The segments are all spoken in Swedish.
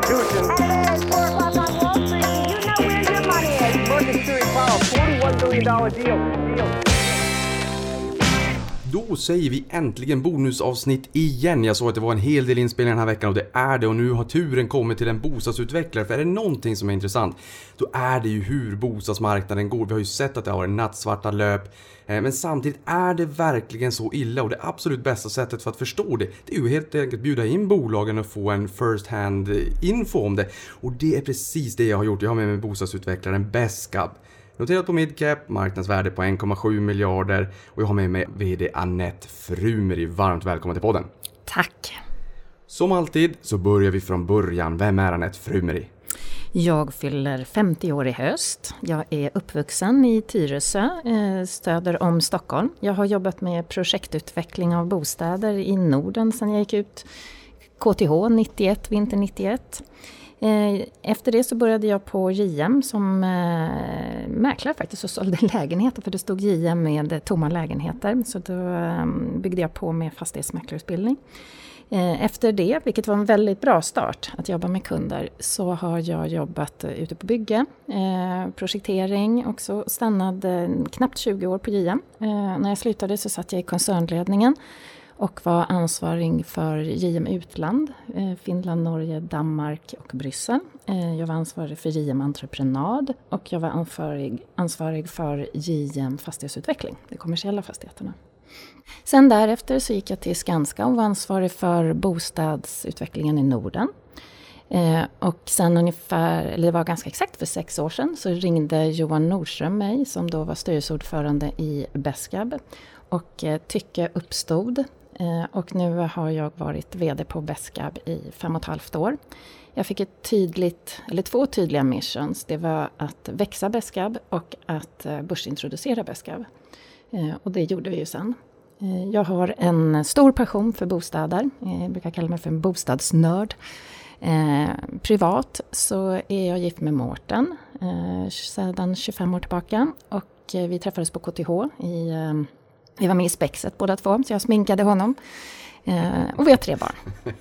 Constitution. At 4 o'clock on Wall Street, you know where your money is? Market clearing file, $41 billion deal. deal. Då säger vi äntligen bonusavsnitt igen. Jag såg att det var en hel del inspelningar den här veckan och det är det och nu har turen kommit till en bostadsutvecklare. För är det någonting som är intressant, då är det ju hur bostadsmarknaden går. Vi har ju sett att det har varit nattsvarta löp. Eh, men samtidigt är det verkligen så illa och det absolut bästa sättet för att förstå det, det är ju helt enkelt bjuda in bolagen och få en first hand eh, info om det. Och det är precis det jag har gjort. Jag har med mig bostadsutvecklaren Beskab. Noterat på midcap, marknadsvärde på 1,7 miljarder och jag har med mig VD Annette Frumeri. Varmt välkommen till podden. Tack. Som alltid så börjar vi från början. Vem är Annette Frumeri? Jag fyller 50 år i höst. Jag är uppvuxen i Tyresö, eh, söder om Stockholm. Jag har jobbat med projektutveckling av bostäder i Norden sedan jag gick ut KTH 91, vinter 91. Eh, efter det så började jag på JM som eh, mäklare faktiskt och sålde lägenheter för det stod JM med tomma lägenheter. Så då eh, byggde jag på med fastighetsmäklarutbildning. Eh, Efter det, vilket var en väldigt bra start att jobba med kunder, så har jag jobbat eh, ute på bygge, eh, projektering och så stannade eh, knappt 20 år på JM. Eh, När jag slutade så satt jag i koncernledningen och var ansvarig för JM Utland, eh, Finland, Norge, Danmark och Bryssel. Eh, jag var ansvarig för JM Entreprenad och jag var ansvarig, ansvarig för JM Fastighetsutveckling, de kommersiella fastigheterna. Sen därefter så gick jag till Skanska och var ansvarig för bostadsutvecklingen i Norden. Eh, och sen ungefär, eller det var ganska exakt för sex år sedan, så ringde Johan Nordström mig som då var styrelseordförande i Beskab. Och eh, tycke uppstod. Eh, och nu har jag varit VD på Beskab i fem och ett halvt år. Jag fick ett tydligt, eller två tydliga missions. Det var att växa Beskab och att eh, börsintroducera Beskab. Eh, och det gjorde vi ju sen. Jag har en stor passion för bostäder. Jag brukar kalla mig för en bostadsnörd. Eh, privat så är jag gift med Mårten eh, sedan 25 år tillbaka. Och vi träffades på KTH. I, eh, vi var med i Spexet båda två, så jag sminkade honom. Eh, och vi har tre barn.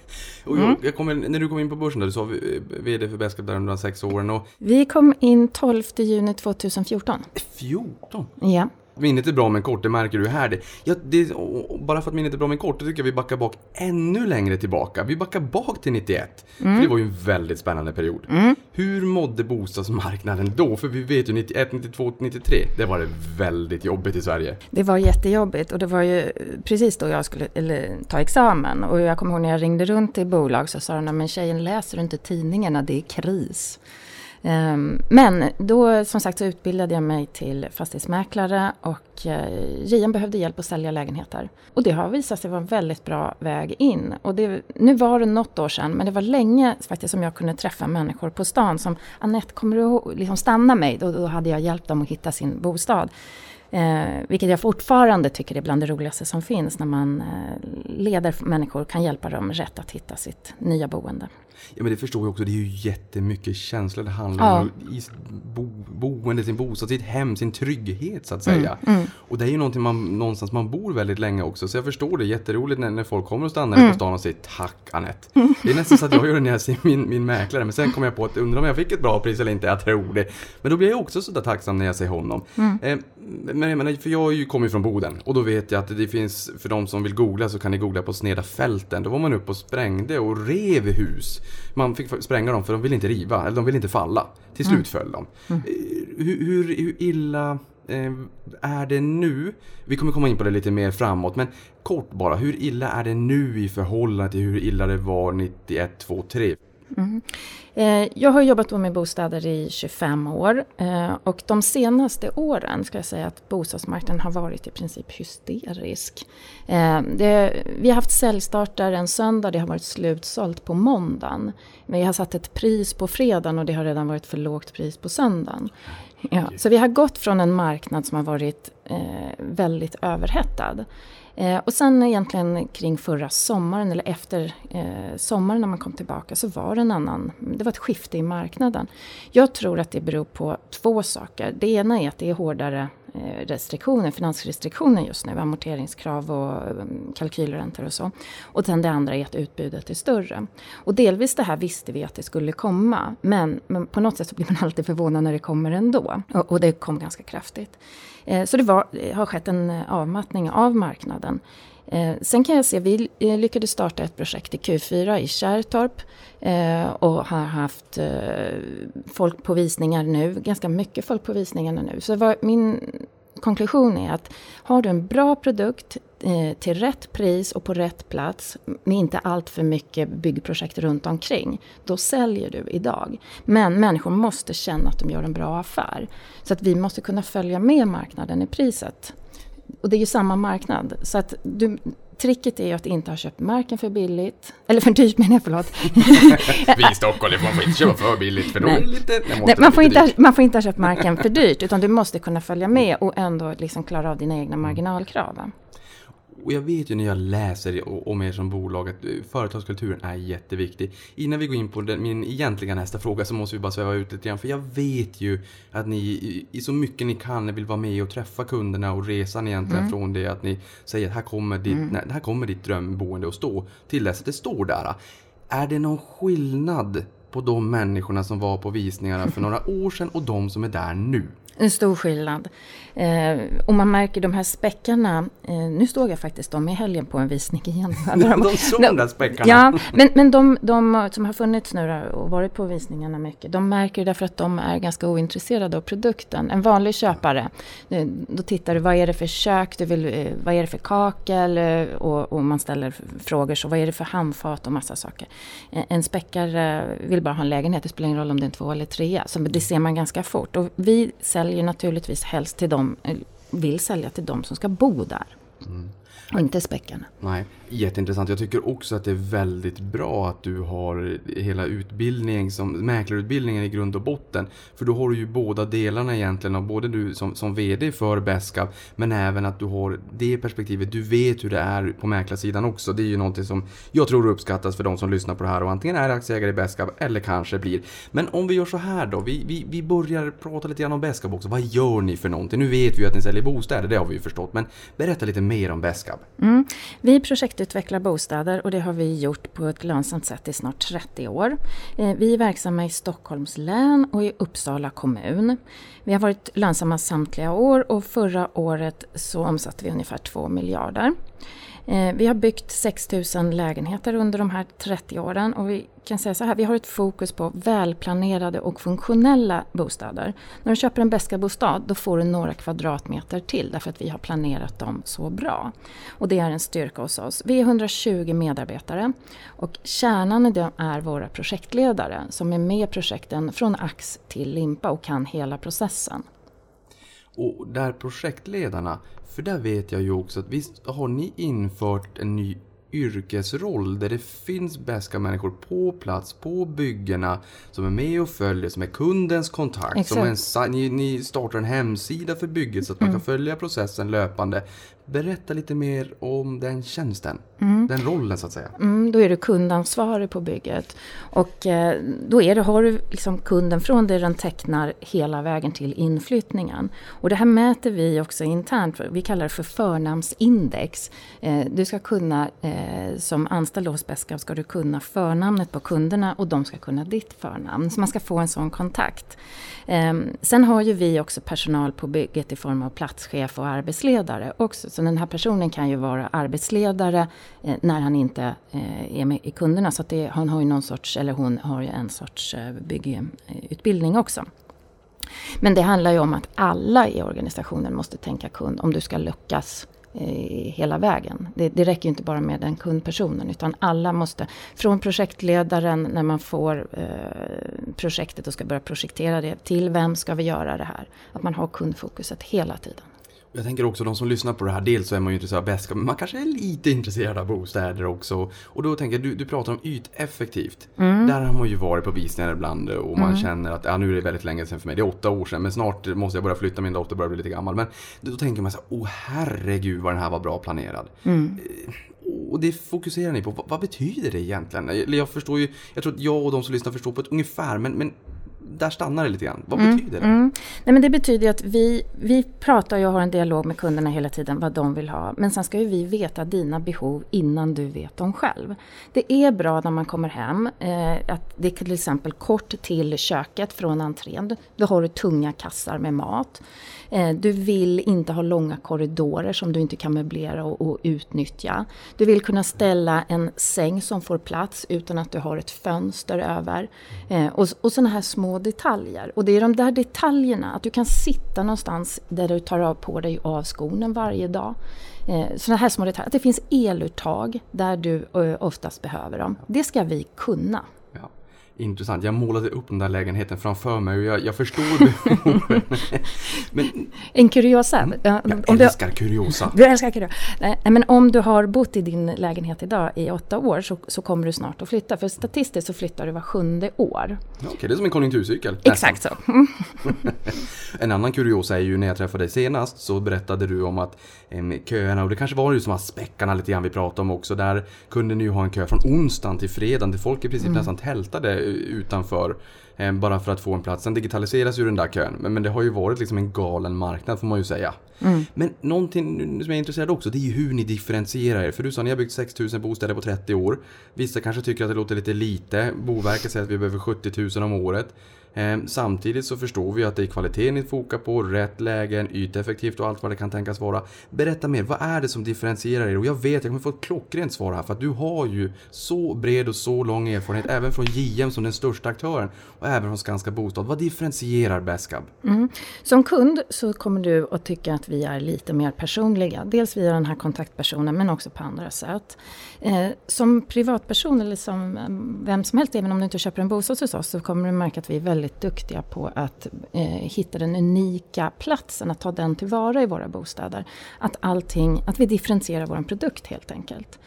Och jag, jag kommer, när du kom in på börsen där, du sa eh, VD för Beskab där under de sex åren och Vi kom in 12 juni 2014. 14! Ja. Minnet är bra men kort, det märker du här. Det, ja, det, bara för att minnet är bra men kort, då tycker jag vi backar bak ännu längre tillbaka. Vi backar bak till 91. För det var ju en väldigt spännande period. Hur mådde bostadsmarknaden då? För vi vet ju 91, 92, 93, det var det väldigt jobbigt i Sverige. Det var jättejobbigt och det var ju precis då jag skulle eller, ta examen. Och jag kommer ihåg när jag ringde runt till bolag så sa de, "Nej, men tjejen läser du inte tidningarna, det är kris. Ehm, men då som sagt så utbildade jag mig till fastighetsmäklare och eh, JM behövde hjälp att sälja lägenheter. Och det har visat sig vara en väldigt bra väg in. Och det, nu var det något år sedan, men det var länge faktiskt som jag kunde träffa människor på stan som Annette, kommer du ihåg- liksom stanna mig? Då, då hade jag hjälpt dem att hitta sin bostad. Eh, vilket jag fortfarande tycker är bland det roligaste som finns när man eh, leder människor och kan hjälpa dem rätt att hitta sitt nya boende. Ja men det förstår jag också, det är ju jättemycket känslor det handlar Ja. om. I bo, boende, sin bostad, sitt hem, sin trygghet så att säga. Och det är ju någonting man, någonstans man bor väldigt länge också. Så jag förstår det, jätteroligt när, när folk kommer och stannar på stan och säger tack Anette. Det är nästan så att jag gör det när jag ser min, min mäklare. Men sen kommer jag på att undrar om jag fick ett bra pris eller inte, jag tror det. Men då blir jag också sådär tacksam när jag ser honom. Eh, men jag menar, för jag är ju- kommer ju från Boden och då vet jag att det finns, för de som vill googla så kan ni googla på Sneda fälten. Då var man uppe och sprängde och rev hus. Man fick spränga dem för de ville inte riva, eller de ville inte falla. Till slut föll de. Eh, Hur, hur, hur illa eh, är det nu? Vi kommer komma in på det lite mer framåt, men kort bara. Hur illa är det nu i förhållande till hur illa det var 91, 2, 3? Eh, Jag har jobbat med bostäder i 25 år eh, och de senaste åren ska jag säga att bostadsmarknaden har varit i princip hysterisk. Eh, Det, vi har haft säljstarter en söndag, det har varit slutsålt på måndagen. Men vi har satt ett pris på fredagen och det har redan varit för lågt pris på söndagen. Ja, så vi har gått från en marknad som har varit eh, väldigt överhettad. Eh, och sen egentligen kring förra sommaren, eller efter eh, sommaren när man kom tillbaka, så var det en annan, det var ett skifte i marknaden. Jag tror att det beror på två saker. Det ena är att det är hårdare eh, restriktioner, finansrestriktioner just nu, amorteringskrav och um, kalkylräntor och så. Och sen det andra är att utbudet är större. Och delvis det här visste vi att det skulle komma, men, men på något sätt så blir man alltid förvånad när det kommer ändå. Och, och det kom ganska kraftigt. Eh, så det var, eh, har skett en eh, avmattning av marknaden. Sen kan jag se, vi lyckades starta ett projekt i Q4 i Kärrtorp och har haft folk på visningar nu, ganska mycket folk på visningarna nu. Så var, min konklusion är att har du en bra produkt eh, till rätt pris och på rätt plats med inte allt för mycket byggprojekt runt omkring, då säljer du idag. Men människor måste känna att de gör en bra affär. Så att vi måste kunna följa med marknaden i priset. Och det är ju samma marknad. Så att du, tricket är ju att inte ha köpt marken för billigt. Eller för dyrt menar jag, förlåt. Vi i Stockholm, man får inte köpa för billigt för då är det lite... Nej, man, får inte, man får inte ha köpt marken för dyrt utan du måste kunna följa med och ändå liksom klara av dina egna marginalkrav. Och jag vet ju när jag läser om er som bolag att eh, företagskulturen är jätteviktig. Innan vi går in på den, min egentliga nästa fråga så måste vi bara sväva ut lite grann. För jag vet ju att ni i så mycket ni kan vill vara med och träffa kunderna och resan egentligen mm. från det att ni säger att här kommer ditt, mm. här kommer ditt drömboende att stå till dess att det står där. Är det någon skillnad på de människorna som var på visningarna för några år sedan och de som är där nu? En stor skillnad. Eh, och man märker de här späckarna, eh, nu stod jag faktiskt dem i helgen på en visning igen. de såg de där späckarna? Ja, men, men de, de som har funnits nu och varit på visningarna mycket, de märker därför att de är ganska ointresserade av produkten. En vanlig köpare, eh, då tittar du vad är det för kök, du vill, eh, vad är det för kakel och, och, man ställer frågor så vad är det för handfat och massa saker. Eh, en späckare vill bara ha en lägenhet, det spelar ingen roll om det är en två eller trea, så det ser man ganska fort. Och vi säljer naturligtvis helst till dem, vill sälja till dem som ska bo där. Mm. Och inte späckarna. Nej, jätteintressant. Jag tycker också att det är väldigt bra att du har hela utbildningen, som, mäklarutbildningen i grund och botten. För då har du ju båda delarna egentligen av både du som, som VD för Beskab men även att du har det perspektivet. Du vet hur det är på mäklarsidan också. Det är ju någonting som jag tror uppskattas för de som lyssnar på det här och antingen är aktieägare i Beskab eller kanske blir. Men om vi gör så här då. Vi, vi, vi börjar prata lite grann om Beskab också. Vad gör ni för någonting? Nu vet vi ju att ni säljer bostäder, det har vi ju förstått. Men berätta lite mer om Beskab. Mm. Vi projektutvecklar bostäder och det har vi gjort på ett lönsamt sätt i snart 30 år. Eh, vi är verksamma i Stockholms län och i Uppsala kommun. Vi har varit lönsamma samtliga år och förra året så omsatte vi ungefär 2 miljarder. Eh, vi har byggt 6 000 lägenheter under de här 30 åren och vi kan säga så här, vi har ett fokus på välplanerade och funktionella bostäder. När du köper en Beska-bostad då får du några kvadratmeter till därför att vi har planerat dem så bra. Och det är en styrka hos oss. Vi är 120 medarbetare och kärnan i det är våra projektledare som är med i projekten från ax till limpa och kan hela processen. Och där projektledarna, för där vet jag ju också att visst har ni infört en ny yrkesroll där det finns bästa människor på plats, på byggena, som är med och följer, som är kundens kontakt. Som en, ni, ni startar en hemsida för bygget så att man mm. kan följa processen löpande. Berätta lite mer om den tjänsten, mm. den rollen så att säga. Mm, då är du kundansvarig på bygget. Och eh, då är det, har du liksom kunden från det den tecknar hela vägen till inflyttningen. Och det här mäter vi också internt, vi kallar det för förnamnsindex. Eh, du ska kunna, eh, som anställd hos Beskab ska du kunna förnamnet på kunderna och de ska kunna ditt förnamn. Så man ska få en sån kontakt. Ehm, sen har ju vi också personal på bygget i form av platschef och arbetsledare också. Så den här personen kan ju vara arbetsledare eh, när han inte eh, är med i kunderna. Så att det, han har ju någon sorts, eller hon har ju en sorts eh, byggutbildning också. Men det handlar ju om att alla i organisationen måste tänka kund om du ska lyckas eh, hela vägen. Det, det räcker inte bara med den kundpersonen utan alla måste, från projektledaren när man får eh, projektet och ska börja projektera det, till vem ska vi göra det här? Att man har kundfokuset hela tiden. Jag tänker också de som lyssnar på det här, dels så är man ju intresserad av bäska, men man kanske är lite intresserad av bostäder också. Och då tänker jag, du, du pratar om yteffektivt. Mm. Där har man ju varit på visningar ibland och man mm. känner att, ja nu är det väldigt länge sedan för mig, det är åtta år sedan, men snart måste jag börja flytta, min dotter börjar bli lite gammal. Men då tänker man så här, åh herregud vad den här var bra planerad. Mm. Eh, och det fokuserar ni på. Vad, vad betyder det egentligen? Jag förstår ju, jag tror att jag och de som lyssnar förstår på ett ungefär, men, men där stannar det lite grann. Vad betyder det? Mm. Nej, men det betyder att vi, vi pratar och har en dialog med kunderna hela tiden vad de vill ha. Men sen ska ju vi veta dina behov innan du vet dem själv. Det är bra när man kommer hem eh, att det är till exempel kort till köket från entrén. Då har du tunga kassar med mat. Eh, du vill inte ha långa korridorer som du inte kan möblera och, och, utnyttja. Du vill kunna ställa en säng som får plats utan att du har ett fönster över. Eh, och, och sådana här små detaljer. Och det är de där detaljerna, att du kan sitta någonstans där du tar av på dig av skonen varje dag. Eh, sådana här små detaljer. Att det finns eluttag där du oftast behöver dem. Det ska vi kunna. Intressant. Jag målade upp den där lägenheten framför mig och jag, jag förstår behoven. men, en kuriosa. Mm, jag älskar kuriosa. Du älskar kuriosa. Nej, men om du har bott i din lägenhet idag i åtta år så, så kommer du snart att flytta. För statistiskt så flyttar du var sjunde år. Okej, okay, det är som en konjunkturcykel. Exakt så. Mm. en annan kuriosa är ju när jag träffade dig senast så berättade du om att eh, köerna, och det kanske var ju som späckarna lite grann vi pratade om också, där kunde ni ju ha en kö från onsdagen till fredagen där folk i princip mm. nästan tältade utanför. Eh, bara för att få en plats. Sen digitaliseras ju den där kön. Men, men det har ju varit liksom en galen marknad får man ju säga. Mm. Men någonting som jag är intresserad också det är ju hur ni differentierar er. För du sa att ni har byggt 6000 bostäder på 30 år. Vissa kanske tycker att det låter lite lite. Boverket säger att vi behöver 70 000 om året. Ehm, samtidigt så förstår vi att det är kvaliteten ni fokar på, rätt lägen, yteffektivt och allt vad det kan tänkas vara. Berätta mer, vad är det som differentierar er? Och jag vet, jag kommer få ett klockrent svar här för att du har ju så bred och så lång erfarenhet även från JM som den största aktören och även från Skanska Bostad. Vad differentierar Beskab? Mm. Som kund så kommer du att tycka att vi är lite mer personliga. Dels via den här kontaktpersonen men också på andra sätt. Eh, som privatperson eller som ehm, vem som helst, även om du inte köper en bostad hos oss, så kommer du märka att vi är väldigt väldigt duktiga på att eh, hitta den unika platsen, att ta den tillvara i våra bostäder. Att allting, att vi differentierar vår produkt helt enkelt.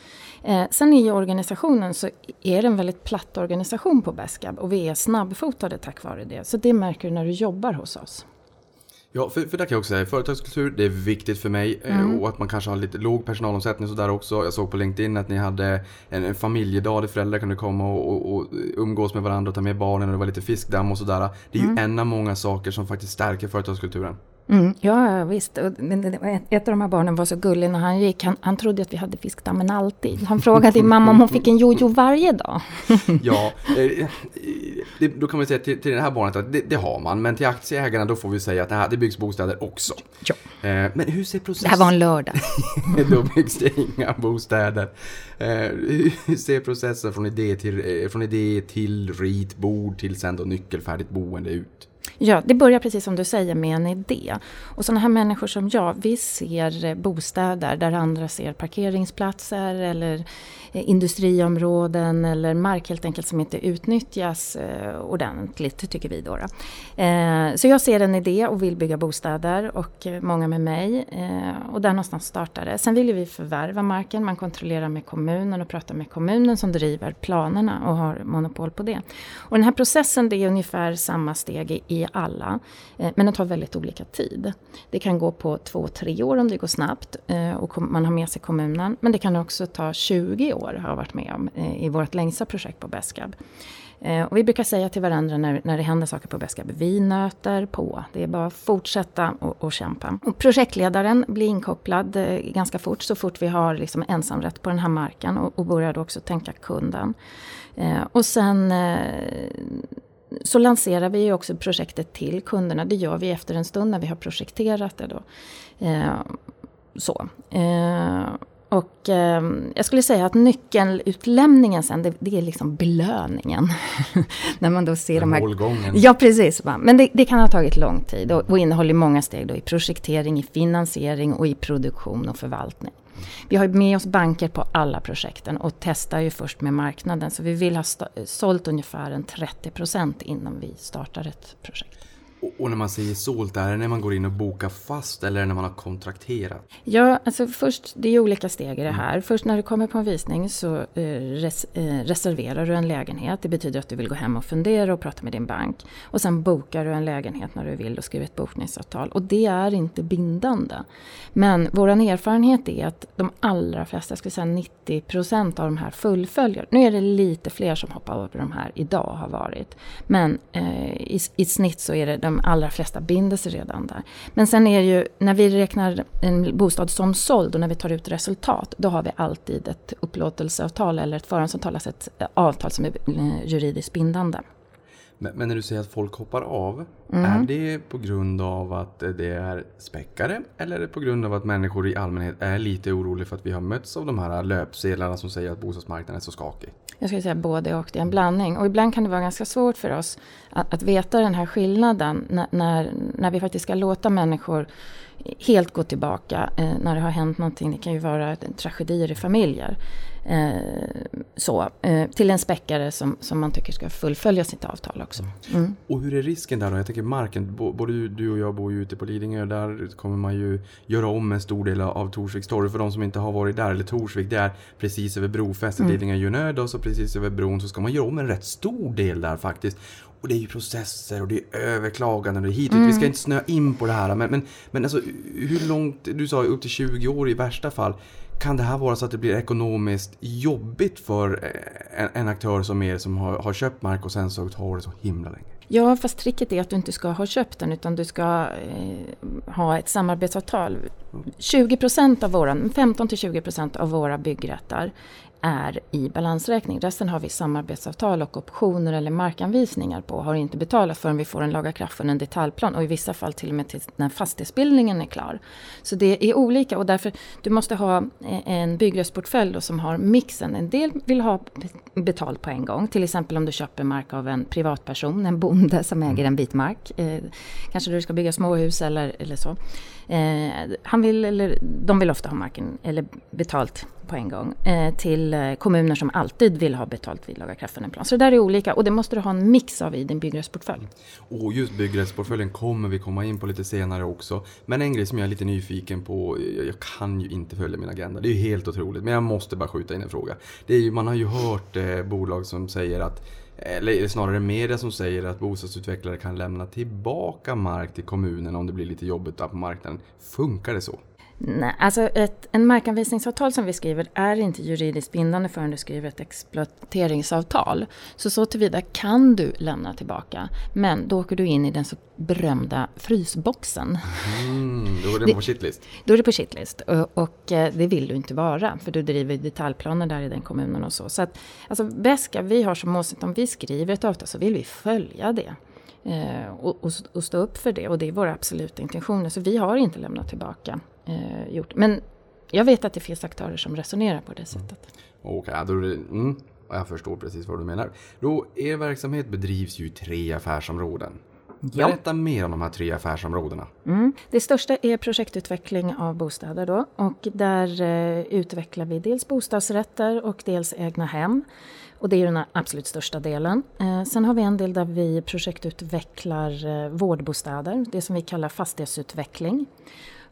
Eh, sen i organisationen så är det en väldigt platt organisation på Beskab och vi är snabbfotade tack vare det. Så det märker du när du jobbar hos oss. Ja, för, för där kan jag också säga företagskultur, det är viktigt för mig. Eh, mm. Och att man kanske har lite låg personalomsättning sådär också. Jag såg på LinkedIn att ni hade en, en familjedag där föräldrar kunde komma och, och, och, umgås med varandra och ta med barnen och det var lite fiskdamm och sådär. Det är mm. ju en av många saker som faktiskt stärker företagskulturen. Mm, ja, visst. Ett av de här barnen var så gullig när han gick. Han, han trodde att vi hade fiskdammen alltid. Han frågade mamma om hon fick en jojo varje dag. ja, eh, det, då kan man säga till, till det här barnet att det, det, har man. Men till aktieägarna då får vi säga att det, här, det byggs bostäder också. Ja. Eh, men hur ser processen... Det här var en lördag. då byggs det inga bostäder. Eh, hur ser processen från idé till, från idé till ritbord till sen då nyckelfärdigt boende ut? Ja, det börjar precis som du säger med en idé. Och sådana här människor som jag, vi ser eh, bostäder där andra ser parkeringsplatser eller eh, industriområden eller mark helt enkelt som inte utnyttjas eh, ordentligt, tycker vi då. så jag ser en idé och vill bygga bostäder och många med mig. Och där någonstans startar det. Sen vill vi förvärva marken, man kontrollerar med kommunen och pratar med kommunen som driver planerna och har monopol på det. Och den här processen det är ungefär samma steg i i alla, eh, men den tar väldigt olika tid. Det kan gå på två, tre år om det går snabbt eh, och man har med sig kommunen, men det kan också ta 20 år har jag varit med om eh, i vårt längsta projekt på Beskab. Och vi brukar säga till varandra när, när det händer saker på Beskab, vi nöter på. Det är bara att fortsätta och, och kämpa. Och projektledaren blir inkopplad ganska fort, så fort vi har liksom ensamrätt på den här marken och, och börjar då också tänka kunden. och sen så lanserar vi också projektet till kunderna. Det gör vi efter en stund när vi har projekterat det. Då. så. Och eh, jag skulle säga att nyckelutlämningen sen, det, det är liksom belöningen. När man då ser Den de här... Målgången. Ja, precis. Men det, det, kan ha tagit lång tid och, och innehåller många steg då i projektering, i finansiering och i produktion och förvaltning. Vi har med oss banker på alla projekten och testar ju först med marknaden. Så vi vill ha sålt ungefär en 30 procent innan vi startar ett projekt. Och, när man säger sålt, är det när man går in och bokar fast eller när man har kontrakterat? Ja, alltså först, det är olika steg i det här. Först när du kommer på en visning så eh, res, eh, reserverar du en lägenhet. Det betyder att du vill gå hem och fundera och prata med din bank. Och sen bokar du en lägenhet när du vill och skriver ett bokningsavtal. Och det är inte bindande. Men vår erfarenhet är att de allra flesta, jag skulle säga 90 procent av de här fullföljer. Nu är det lite fler som hoppar över de här idag har varit. Men eh, i, i snitt så är det de allra flesta binder sig redan där. Men sen är det ju, när vi räknar en bostad som såld och när vi tar ut resultat, då har vi alltid ett upplåtelseavtal eller ett förhandsavtal, alltså ett eh, avtal som är eh, juridiskt bindande. Men, när du säger att folk hoppar av, är det på grund av att det är späckare eller är det på grund av att människor i allmänhet är lite oroliga för att vi har mötts av de här löpsedlarna som säger att bostadsmarknaden är så skakig? Jag skulle säga både och, det är en blandning. Och ibland kan det vara ganska svårt för oss att, att veta den här skillnaden när, när, när vi faktiskt ska låta människor helt gå tillbaka eh, när det har hänt någonting. Det kan ju vara tragedier i familjer. Eh, så, eh, till en späckare som, som man tycker ska fullfölja sitt avtal också. Mm. Och hur är risken där då? Jag tänker marken, både du- och jag bor ju ute på Lidingö. Där kommer man ju göra om en stor del av Torsviks torg. För de som inte har varit där, eller Torsvik, det är precis över brofästet Lidingö-Junöd och så precis över bron så ska man göra om en rätt stor del där faktiskt. Och det är ju processer och det är överklaganden och hit dit. Vi ska inte snöa in på det här. Men, men, men alltså hur långt, du sa upp till 20 år i värsta fall. Kan det här vara så att det blir ekonomiskt jobbigt för eh, en, en aktör som er som har, har köpt mark och sen så har det så himla länge? Ja, fast tricket är att du inte ska ha köpt den utan du ska eh, ha ett samarbetsavtal. 20 procent av våra, 15 till 20 procent av våra byggrätter är i balansräkning. Resten har vi samarbetsavtal och optioner eller markanvisningar på. Har inte betalat förrän vi får en lagakraftvunnen detaljplan och i vissa fall till och med tills när fastighetsbildningen är klar. Så det är olika och därför du måste ha eh, en byggrättsportfölj då som har mixen. En del vill ha betalt på en gång. Till exempel om du köper mark av en privatperson, en bonde som äger en bit mark. Eh, kanske du ska bygga småhus eller, eller så. Eh, han vill, eller, de vill ofta ha marken eller betalt på en gång eh, till eh, kommuner som alltid vill ha betalt vid lagakraftvunnen plan. Så det där är olika och det måste du ha en mix av i din byggrättsportfölj. Mm. Och just byggrättsportföljen kommer vi komma in på lite senare också. Men en grej som jag är lite nyfiken på, jag jag kan ju inte följa min agenda, det är ju helt otroligt. Men jag måste bara skjuta in en fråga. Det är ju, man har ju hört eh, bolag som säger att eller snarare media som säger att bostadsutvecklare kan lämna tillbaka mark till kommunen om det blir lite jobbigt där på marknaden. Funkar det så? Nej, alltså ett, en markanvisningsavtal som vi skriver är inte juridiskt bindande förrän du skriver ett exploateringsavtal. Så så tillvida kan du lämna tillbaka. Men då åker du in i den så berömda frysboxen. Mm, då är det Det- på shitlist. Då är det på shitlist och, och eh, det vill du inte vara för du driver detaljplaner där i den kommunen och så. Så att, alltså Beska, vi har som åsikt om vi skriver ett avtal så vill vi följa det. Eh, och, och, och stå upp för det och det är våra absoluta intentioner. Så vi har inte lämnat tillbaka eh, gjort. Men jag vet att det finns aktörer som resonerar på det sättet. Okej, då det, mm, jag förstår precis vad du menar. Då, er verksamhet bedrivs ju i tre affärsområden. Ja. Berätta mer om de här tre affärsområdena. Mm. Det största är projektutveckling av bostäder då och där eh, utvecklar vi dels bostadsrätter och dels egna hem. Och det är den absolut största delen. Eh, sen har vi en del där vi projektutvecklar eh, vårdbostäder, det som vi kallar fastighetsutveckling.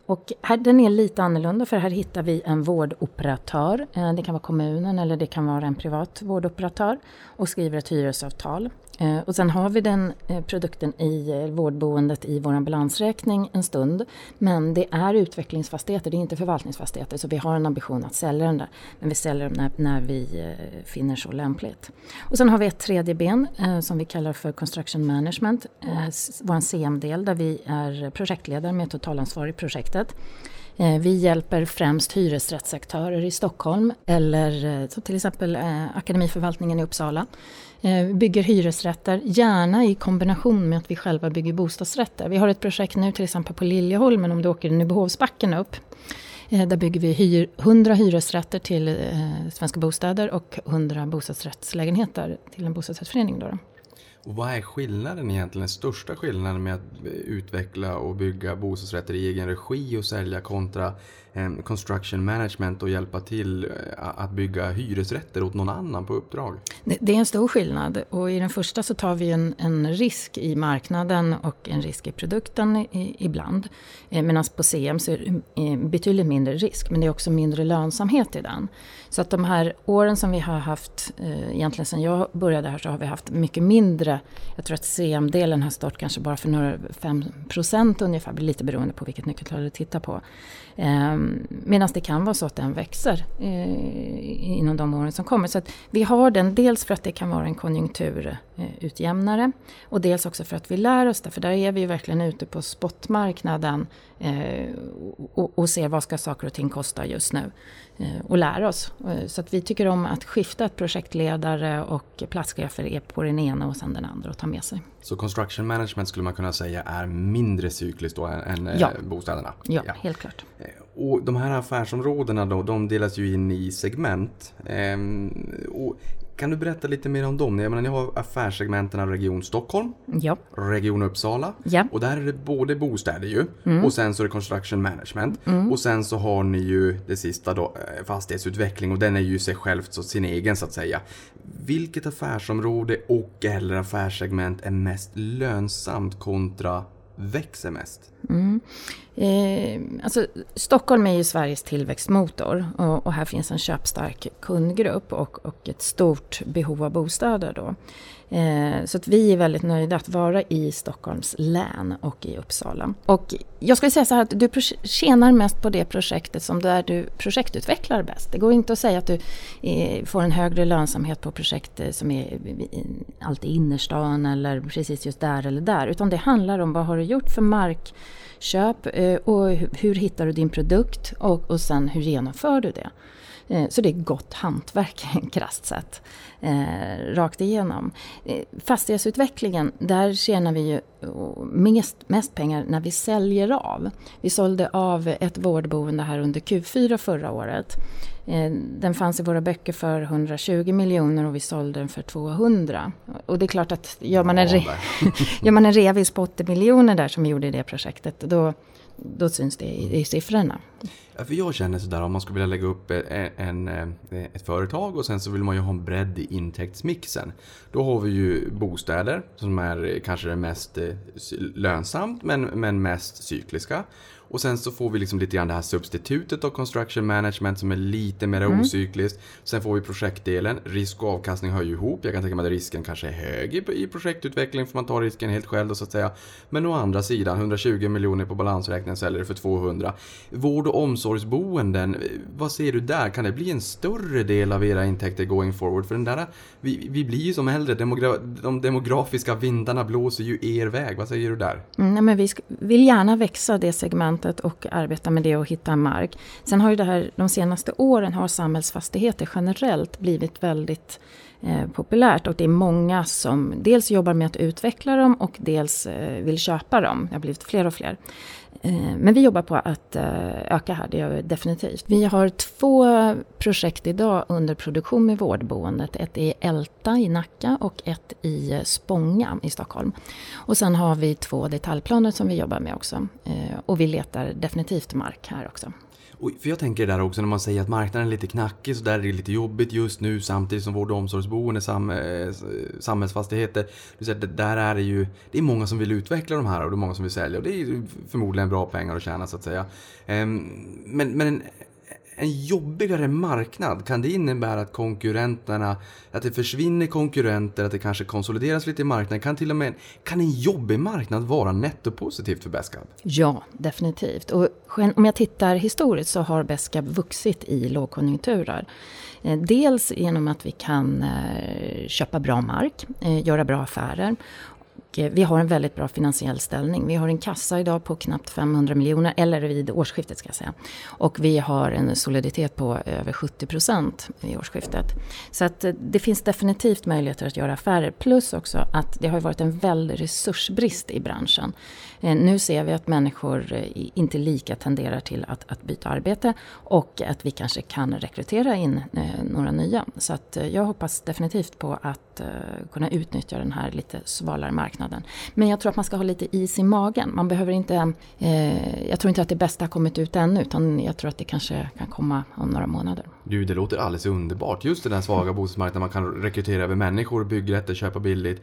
Och här, den är lite annorlunda för här hittar vi en vårdoperatör. Eh, det kan vara kommunen eller det kan vara en privat vårdoperatör och skriver ett hyresavtal. Eh, och sen har vi den eh, produkten i eh, vårdboendet i vår balansräkning en stund. Men det är utvecklingsfastigheter, det är inte förvaltningsfastigheter. Så vi har en ambition att sälja den där. Men vi säljer den när, när vi finner så lämpligt. Och sen har vi ett tredje ben som vi kallar för Construction Management. Vår CM-del där vi är projektledare med totalansvar i projektet. Vi hjälper främst hyresrättsaktörer i Stockholm eller till exempel Akademiförvaltningen i Uppsala. Eh, bygger hyresrätter, gärna i kombination med att vi själva bygger bostadsrätter. Vi har ett projekt nu till exempel på Liljeholmen om du åker Nybehovsbacken upp. Eh, där bygger vi hyr, 100 hyresrätter till eh, Svenska Bostäder och 100 bostadsrättslägenheter till en bostadsrättsförening. Då. Och vad är skillnaden egentligen, den största skillnaden med att utveckla och bygga bostadsrätter i egen regi och sälja kontra Eh, construction management och hjälpa till eh, att bygga hyresrätter åt någon annan på uppdrag? Det, är en stor skillnad och i den första så tar vi en, en risk i marknaden och en risk i produkten i, ibland. Eh, medan på CM så är det betydligt mindre risk men det är också mindre lönsamhet i den. Så att de här åren som vi har haft, egentligen sedan jag började här så har vi haft mycket mindre. Jag tror att CM-delen har stått kanske bara för några 5 procent ungefär, lite beroende på vilket nyckeltal du tittar på. Ehm, Eh, Medan det kan vara så att den växer eh, inom de åren som kommer. Så att vi har den dels för att det kan vara en konjunkturutjämnare och dels också för att vi lär oss det. För där är vi ju verkligen ute på spotmarknaden eh, och, och ser vad ska saker och ting kosta just nu. Eh, och lär oss. Eh, Så att vi tycker om att skifta att projektledare och platschefer är på den ena och sen den andra och ta med sig. Så construction management skulle man kunna säga är mindre cykliskt då än, än eh, Ja. bostäderna? Ja, helt klart. Och de här affärsområdena då, de delas ju in i segment. Ehm, och kan du berätta lite mer om dem? Jag menar, ni har affärssegmenten Region Stockholm, Ja, Region Uppsala. Ja. Och där är det både bostäder ju och sen så är det construction management. Mm. Och sen så har ni ju det sista då, eh, fastighetsutveckling och den är ju sig självt så sin egen så att säga. Vilket affärsområde och eller affärssegment är mest lönsamt kontra växer mest? Mm. Eh, alltså, Stockholm är ju Sveriges tillväxtmotor och, och här finns en köpstark kundgrupp och, och ett stort behov av bostäder. Då. Eh, så att vi är väldigt nöjda att vara i Stockholms län och i Uppsala. Och jag skulle säga så här att du tjänar mest på det projektet som där du projektutvecklar bäst. Det går inte att säga att du eh, får en högre lönsamhet på projekt eh, som är alltid i innerstan eller precis just där eller där. Utan det handlar om vad har du gjort för markköp och hur hittar du din produkt och, och sen hur genomför du det. Eh, Så det är gott hantverk, krasst sett, eh, rakt igenom. Eh, Fastighetsutvecklingen, där tjänar vi ju mest, mest pengar när vi säljer av. Vi sålde av ett vårdboende här under Q4 förra året. Den fanns i våra böcker för 120 miljoner och vi sålde den för 200. Och det är klart att gör man en, re- gör man en reavis på 80 miljoner där som vi gjorde i det projektet, då, då syns det i, i siffrorna. Ja, för jag känner sådär om man skulle vilja lägga upp eh, en, en, eh, ett företag och sen så vill man ju ha en bredd i intäktsmixen. Då har vi ju bostäder som är eh, kanske det mest lönsamt men, men mest cykliska. Och sen så får vi liksom lite grann det här substitutet av construction management som är lite mer ocykliskt. Sen får vi projektdelen, risk och avkastning hör ju ihop. Jag kan tänka mig att risken kanske är hög i, i projektutveckling för man tar risken helt själv då, så att säga. Men å andra sidan, 120 miljoner på balansräkningen säljer det för 200. Vård och omsorgsboenden, vad ser du där? Kan det bli en större del av era intäkter going forward? För den där, vi, vi blir ju som äldre, demogra- de demografiska vindarna blåser ju er väg. Vad säger du där? Mm, nej, men vi vill gärna växa det segmentet och arbeta med det och hitta mark. Sen har ju det här, de senaste åren har samhällsfastigheter generellt blivit väldigt eh, populärt och det är många som dels jobbar med att utveckla dem och dels eh, vill köpa dem. Det har blivit fler och fler. Eh, men vi jobbar på att eh, öka här, det gör vi definitivt. Vi har två projekt idag under produktion med vårdboendet. Ett i Älta i Nacka och ett i Spånga i Stockholm. Och sen har vi två detaljplaner som vi jobbar med också. Eh, och vi letar definitivt mark här också. Och för jag tänker det där också när man säger att marknaden är lite knackig så där är det lite jobbigt just nu samtidigt som vård och omsorgsboende, sam, eh, samhällsfastigheter. Du säger, där är det ju, det är många som vill utveckla de här och det är många som vill sälja och det är förmodligen bra pengar att tjäna så att säga. Ehm, men, men en, jobbigare marknad, kan det innebära att konkurrenterna, att det försvinner konkurrenter, att det kanske konsolideras lite i marknaden? Kan till och med, kan en jobbig marknad vara nettopositivt för Besqab? Ja, definitivt. Och om jag tittar historiskt så har Besqab vuxit i lågkonjunkturer. Eh, dels genom att vi kan eh, köpa bra mark, eh, göra bra affärer. Och eh, vi har en väldigt bra finansiell ställning. Vi har en kassa idag på knappt 500 miljoner, eller vid årsskiftet ska jag säga. Och vi har en soliditet på över 70 procent vid årsskiftet. Så att eh, det finns definitivt möjligheter att göra affärer. Plus också att det har varit en väldig resursbrist i branschen. Eh, nu ser vi att människor eh, inte lika tenderar till att, att byta arbete och att vi kanske kan rekrytera in eh, några nya. Så att jag hoppas definitivt på att kunna utnyttja den här lite svalare marknaden. Men jag tror att man ska ha lite is i magen. Man behöver inte, eh, jag tror inte att det bästa har kommit ut ännu utan jag tror att det kanske kan komma om några månader. Du, det låter alldeles underbart. Just den här svaga bostadsmarknaden, man kan rekrytera över människor, byggrätter, köpa billigt.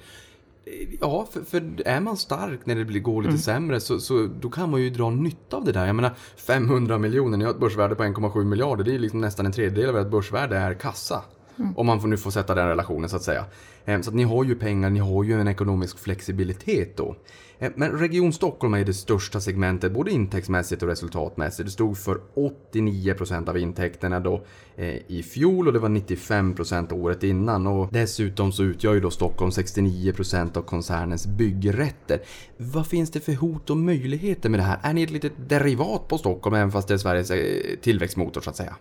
Ja, för, för, är man stark när det går lite mm. sämre så, så då kan man ju dra nytta av det där. Jag menar 500 miljoner, ni har ett börsvärde på 1,7 miljarder. Det är liksom nästan en tredjedel av ert börsvärde är kassa. Mm. Om man får, nu får sätta den relationen så att säga. Ehm, så att ni har ju pengar, ni har ju en ekonomisk flexibilitet då. Eh, men Region Stockholm är det största segmentet både intäktsmässigt och resultatmässigt. Det stod för 89% av intäkterna då eh, i fjol och det var 95% året innan. Och dessutom så utgör ju då Stockholm 69% av koncernens byggrätter. Vad finns det för hot och möjligheter med det här? Är ni ett litet derivat på Stockholm även fast det är Sveriges eh, tillväxtmotor så att säga?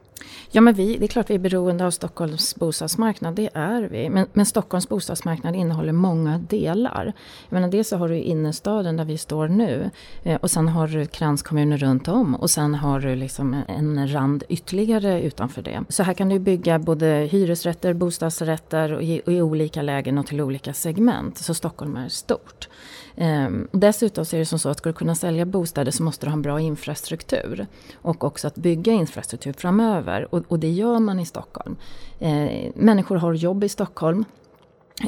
Ja men vi, det är klart vi är beroende av Stockholms bostadsmarknad, det är vi. Men, men Stockholms bostadsmarknad innehåller många delar. Jag menar dels så har du innerstaden huvudstaden där vi står nu. Eh, och sen har du kranskommuner runt om och sen har du liksom en rand ytterligare utanför det. Så här kan du bygga både hyresrätter, bostadsrätter och i, och i olika lägen och till olika segment. Så Stockholm är stort. Ehm, dessutom så är det som så att ska du kunna sälja bostäder så måste du ha en bra infrastruktur. Och också att bygga infrastruktur framöver. Och, och det gör man i Stockholm. Ehm, människor har jobb i Stockholm.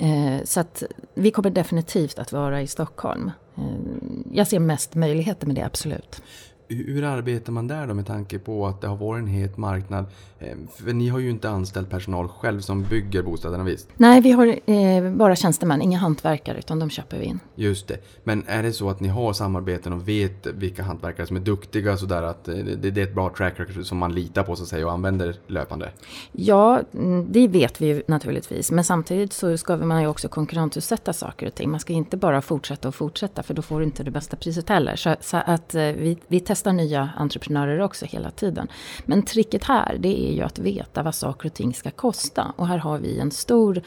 Ehm, så att vi kommer definitivt att vara i Stockholm. Ehm, jag ser mest möjligheter med det, absolut. Hur arbetar man där då med tanke på att det har varit en het marknad? Eh, för ni har ju inte anställt personal själv som bygger bostäderna visst? Nej, vi har eh, bara tjänstemän, inga hantverkare utan de köper vi in. Just det. Men är det så att ni har samarbeten och vet vilka hantverkare som är duktiga sådär att eh, det, det är ett bra track record som man litar på så att säga och använder löpande? Ja, mm, det vet vi ju naturligtvis. Men samtidigt så ska man ju också konkurrensutsätta saker och ting. Man ska inte bara fortsätta och fortsätta för då får du inte det bästa priset heller. Så, så att eh, vi, vi testar nya entreprenörer också hela tiden. Men tricket här det är är ju att veta vad saker och ting ska kosta. Och här har vi en stor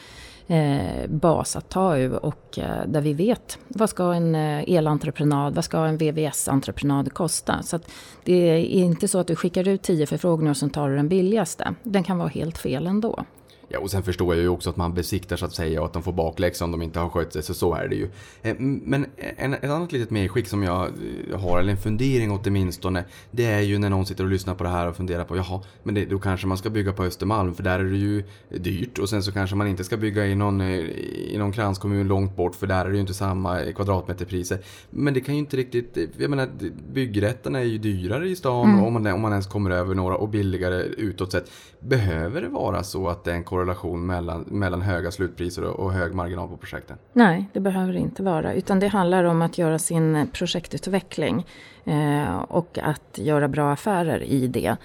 eh, bas att ta ur och eh, där vi vet vad ska en eh, elentreprenad, vad ska en VVS-entreprenad kosta. Så det är inte så att du skickar ut tio förfrågningar och sen tar du den billigaste. Den kan vara helt fel ändå. Ja, och sen förstår jag ju också att man besiktar så att säga och att de får bakläxa om de inte har skött sig, så så är det ju. Eh, men en, ett annat litet medskick som jag eh, har, eller en fundering åtminstone, det är ju när någon sitter och lyssnar på det här och funderar på, jaha, men det, då kanske man ska bygga på Östermalm, för där är det ju dyrt och sen så kanske man inte ska bygga i någon, eh, i någon kranskommun långt bort, för där är det ju inte samma kvadratmeterpriser. Men det kan ju inte riktigt, jag menar, byggrätterna är ju dyrare i stan mm. om, man, om man ens kommer över några och billigare utåt sett. Behöver det vara så att det är en korrelation mellan, mellan höga slutpriser och hög marginal på projekten? Nej, det behöver det inte vara. Utan det handlar om att göra sin projektutveckling eh, och att göra bra affärer i det.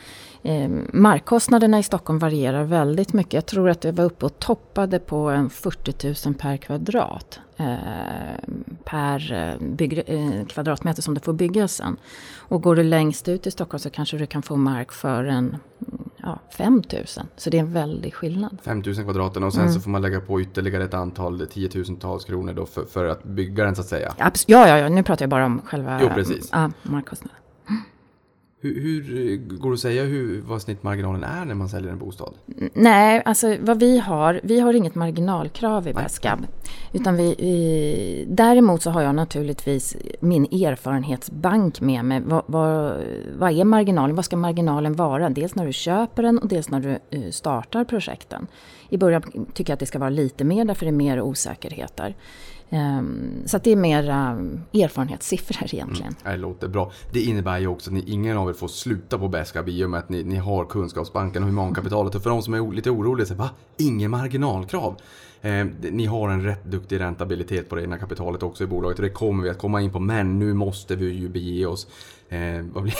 Eh, markkostnaderna i Stockholm varierar väldigt mycket. Jag tror att det var uppe och toppade på en 40 000 per kvadrat. Eh, per bygg, eh, kvadratmeter som det får byggas sen. Och går du längst ut i Stockholm så kanske du kan få mark för en ja, 5 000. Så det är en väldig skillnad. 5 000 kvadraten och sen mm. så får man lägga på ytterligare ett antal tiotusentals kronor då för, för att bygga den så att säga. Ja, ja, ja, nu pratar jag bara om själva jo, precis. Ja, markkostnaden. Hur, hur, går det att säga hur, vad snittmarginalen är när man säljer en bostad? Nej, alltså vad vi har, vi har inget marginalkrav i Besqab. Utan vi, vi, däremot så har jag naturligtvis min erfarenhetsbank med mig. Vad, vad, vad, är marginalen? Vad ska marginalen vara? Dels när du köper den och dels när du eh, startar projekten. I början tycker jag att det ska vara lite mer därför det är mer osäkerheter. Um, så det är mer um, erfarenhetssiffror egentligen. Mm, det låter bra. Det innebär ju också att ni, ingen av er får sluta på Beskab i och med att ni, ni har kunskapsbanken och humankapitalet. Och för de som är lite oroliga, så va? Ingen marginalkrav? Eh, ni har en rätt duktig räntabilitet på det egna kapitalet också i bolaget och det kommer vi att komma in på. Men nu måste vi ju bege oss eh, vad blir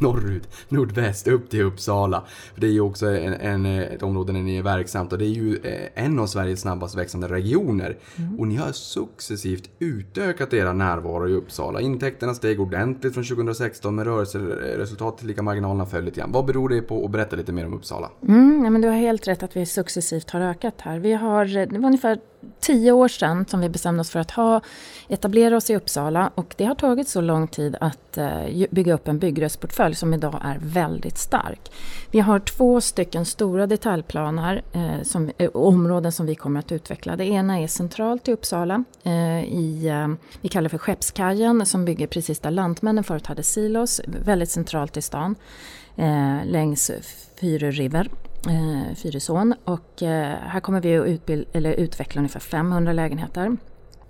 norrut, nordväst upp till Uppsala. För det är ju också en, en, ett område där ni är verksamt och det är ju eh, en av Sveriges snabbast växande regioner. Mm. Och ni har successivt utökat era närvaro i Uppsala. Intäkterna steg ordentligt från 2016 med rörelseresultat till lika marginalerna föll lite grann. Vad beror det på? Och berätta lite mer om Uppsala. Mm, ja, men du har helt rätt att vi successivt har ökat här. Vi har, var ungefär tio år sedan som vi bestämde oss för att ha, etablera oss i Uppsala och det har tagit så lång tid att eh, bygga upp en byggrättsportfölj som idag är väldigt stark. Vi har två stycken stora detaljplaner, eh, som, eh, områden som vi kommer att utveckla. Det ena är centralt i Uppsala, eh, i, vi kallar det för Skeppskajen som bygger precis där Lantmännen förut hade silos, väldigt centralt i stan, längs Fyre River eh, Fyrisån. Och eh, här kommer vi att utbild, eller utveckla ungefär 500 lägenheter.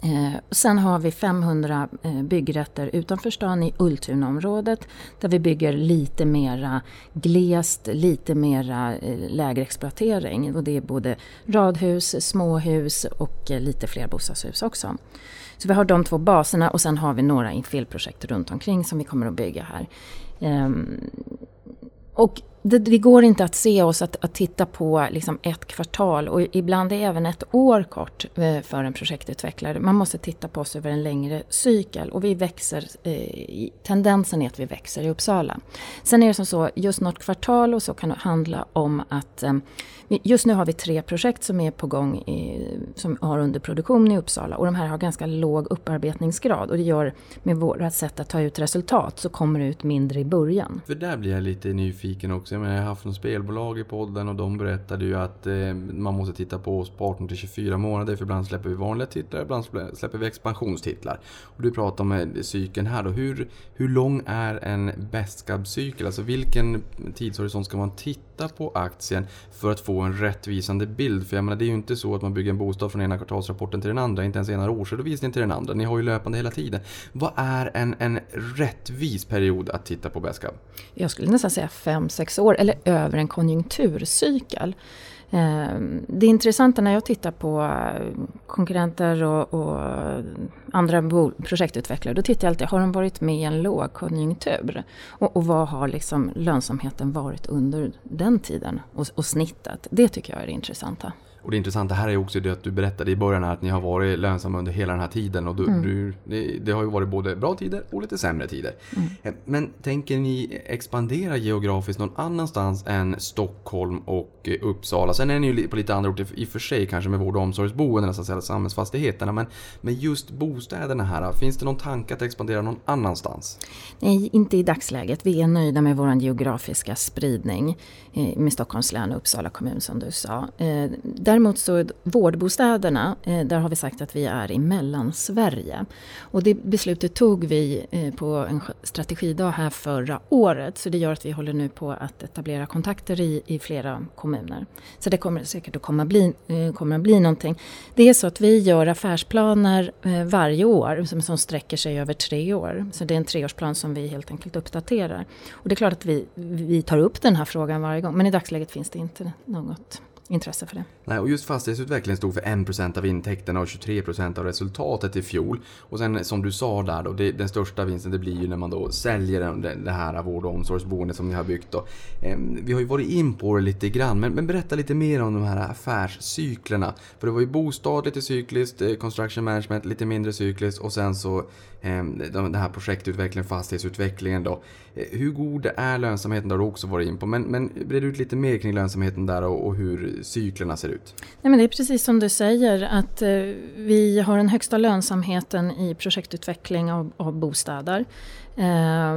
Eh, sen har vi 500 eh, byggrätter utanför stan i Ultunaområdet där vi bygger lite mera glest, lite mera eh, lägre exploatering. Och det är både radhus, småhus och eh, lite fler bostadshus också. Så vi har de två baserna och sen har vi några infillprojekt runt omkring som vi kommer att bygga här. Ehm, och det, det, går inte att se oss att, att titta på liksom ett kvartal och ibland är även ett år kort eh, för en projektutvecklare. Man måste titta på oss över en längre cykel och vi växer, eh, tendensen är att vi växer i Uppsala. Sen är det som så, just något kvartal och så kan det handla om att eh, Just nu har vi tre projekt som är på gång, i, som har under produktion i Uppsala och de här har ganska låg upparbetningsgrad och det gör med vårt sätt att ta ut resultat så kommer det ut mindre i början. För där blir jag lite nyfiken också. Jag, menar, jag har haft något spelbolag i podden och de berättade ju att eh, man måste titta på oss på 18 24 månader för ibland släpper vi vanliga titlar, ibland släpper vi expansionstitlar. Och du pratar om eh, cykeln här då. Hur, hur lång är en Bestgab-cykel? Alltså vilken tidshorisont ska man titta på aktien för att få en rättvisande bild. För jag menar, det är ju inte så att man bygger en bostad från ena kvartalsrapporten till den andra, inte ens ena årsredovisningen till den andra. Ni har ju löpande hela tiden. Vad är en, en rättvis period att titta på Besqab? Jag skulle nästan säga 5-6 år, eller över en konjunkturcykel. Ehm, det intressanta när jag tittar på eh, konkurrenter och, och andra projektutvecklare, då tittar jag alltid, har de varit med i en lågkonjunktur? Och, och vad har liksom lönsamheten varit under den tiden och, och snittet? Det tycker jag är det intressanta. Och det intressanta här är också det att du berättade i början att ni har varit lönsamma under hela den här tiden. Och du, mm. du, det, det, har ju varit både bra tider och lite sämre tider. Mm. Eh, men tänker ni expandera geografiskt någon annanstans än Stockholm och Uppsala? Sen är ni ju på lite andra orter i och för sig, kanske med vård och omsorgsboenden, samhällsfastigheterna. Men, men just bostäderna här, finns det någon tanke att expandera någon annanstans? Nej, inte i dagsläget. Vi är nöjda med vår geografiska spridning eh, med Stockholms län och Uppsala kommun som du sa. Eh, Däremot så vårdbostäderna, eh, där har vi sagt att vi är i Mellansverige. Och det beslutet tog vi eh, på en strategidag här förra året. Så det gör att vi håller nu på att etablera kontakter i, i flera kommuner. Så det kommer säkert att komma bli, eh, kommer att bli någonting. Det är så att vi gör affärsplaner varje år som, som sträcker sig över tre år. Så det är en treårsplan som vi helt enkelt uppdaterar. Och det är klart att vi, vi tar upp den här frågan varje gång. Men i dagsläget finns det inte något intresse för det. Nej, och just fastighetsutvecklingen stod för 1% av intäkterna och 23% av resultatet i fjol. Och sen som du sa där då, det, den största vinsten det blir ju när man då säljer det, det här vård och omsorgsboendet som ni har byggt. Då. Eh, vi har ju varit in på det lite grann, men, men, berätta lite mer om de här affärscyklerna. För det var ju bostad lite cykliskt, eh, construction management lite mindre cykliskt och sen så Ehm, den här projektutvecklingen, fastighetsutvecklingen då. Eh, hur god är lönsamheten? Det har du också varit in på, men, men bred ut lite mer kring lönsamheten där och, och hur cyklerna ser ut? Nej, men det är precis som du säger att eh, vi har den högsta lönsamheten i projektutveckling av, av bostäder. Eh,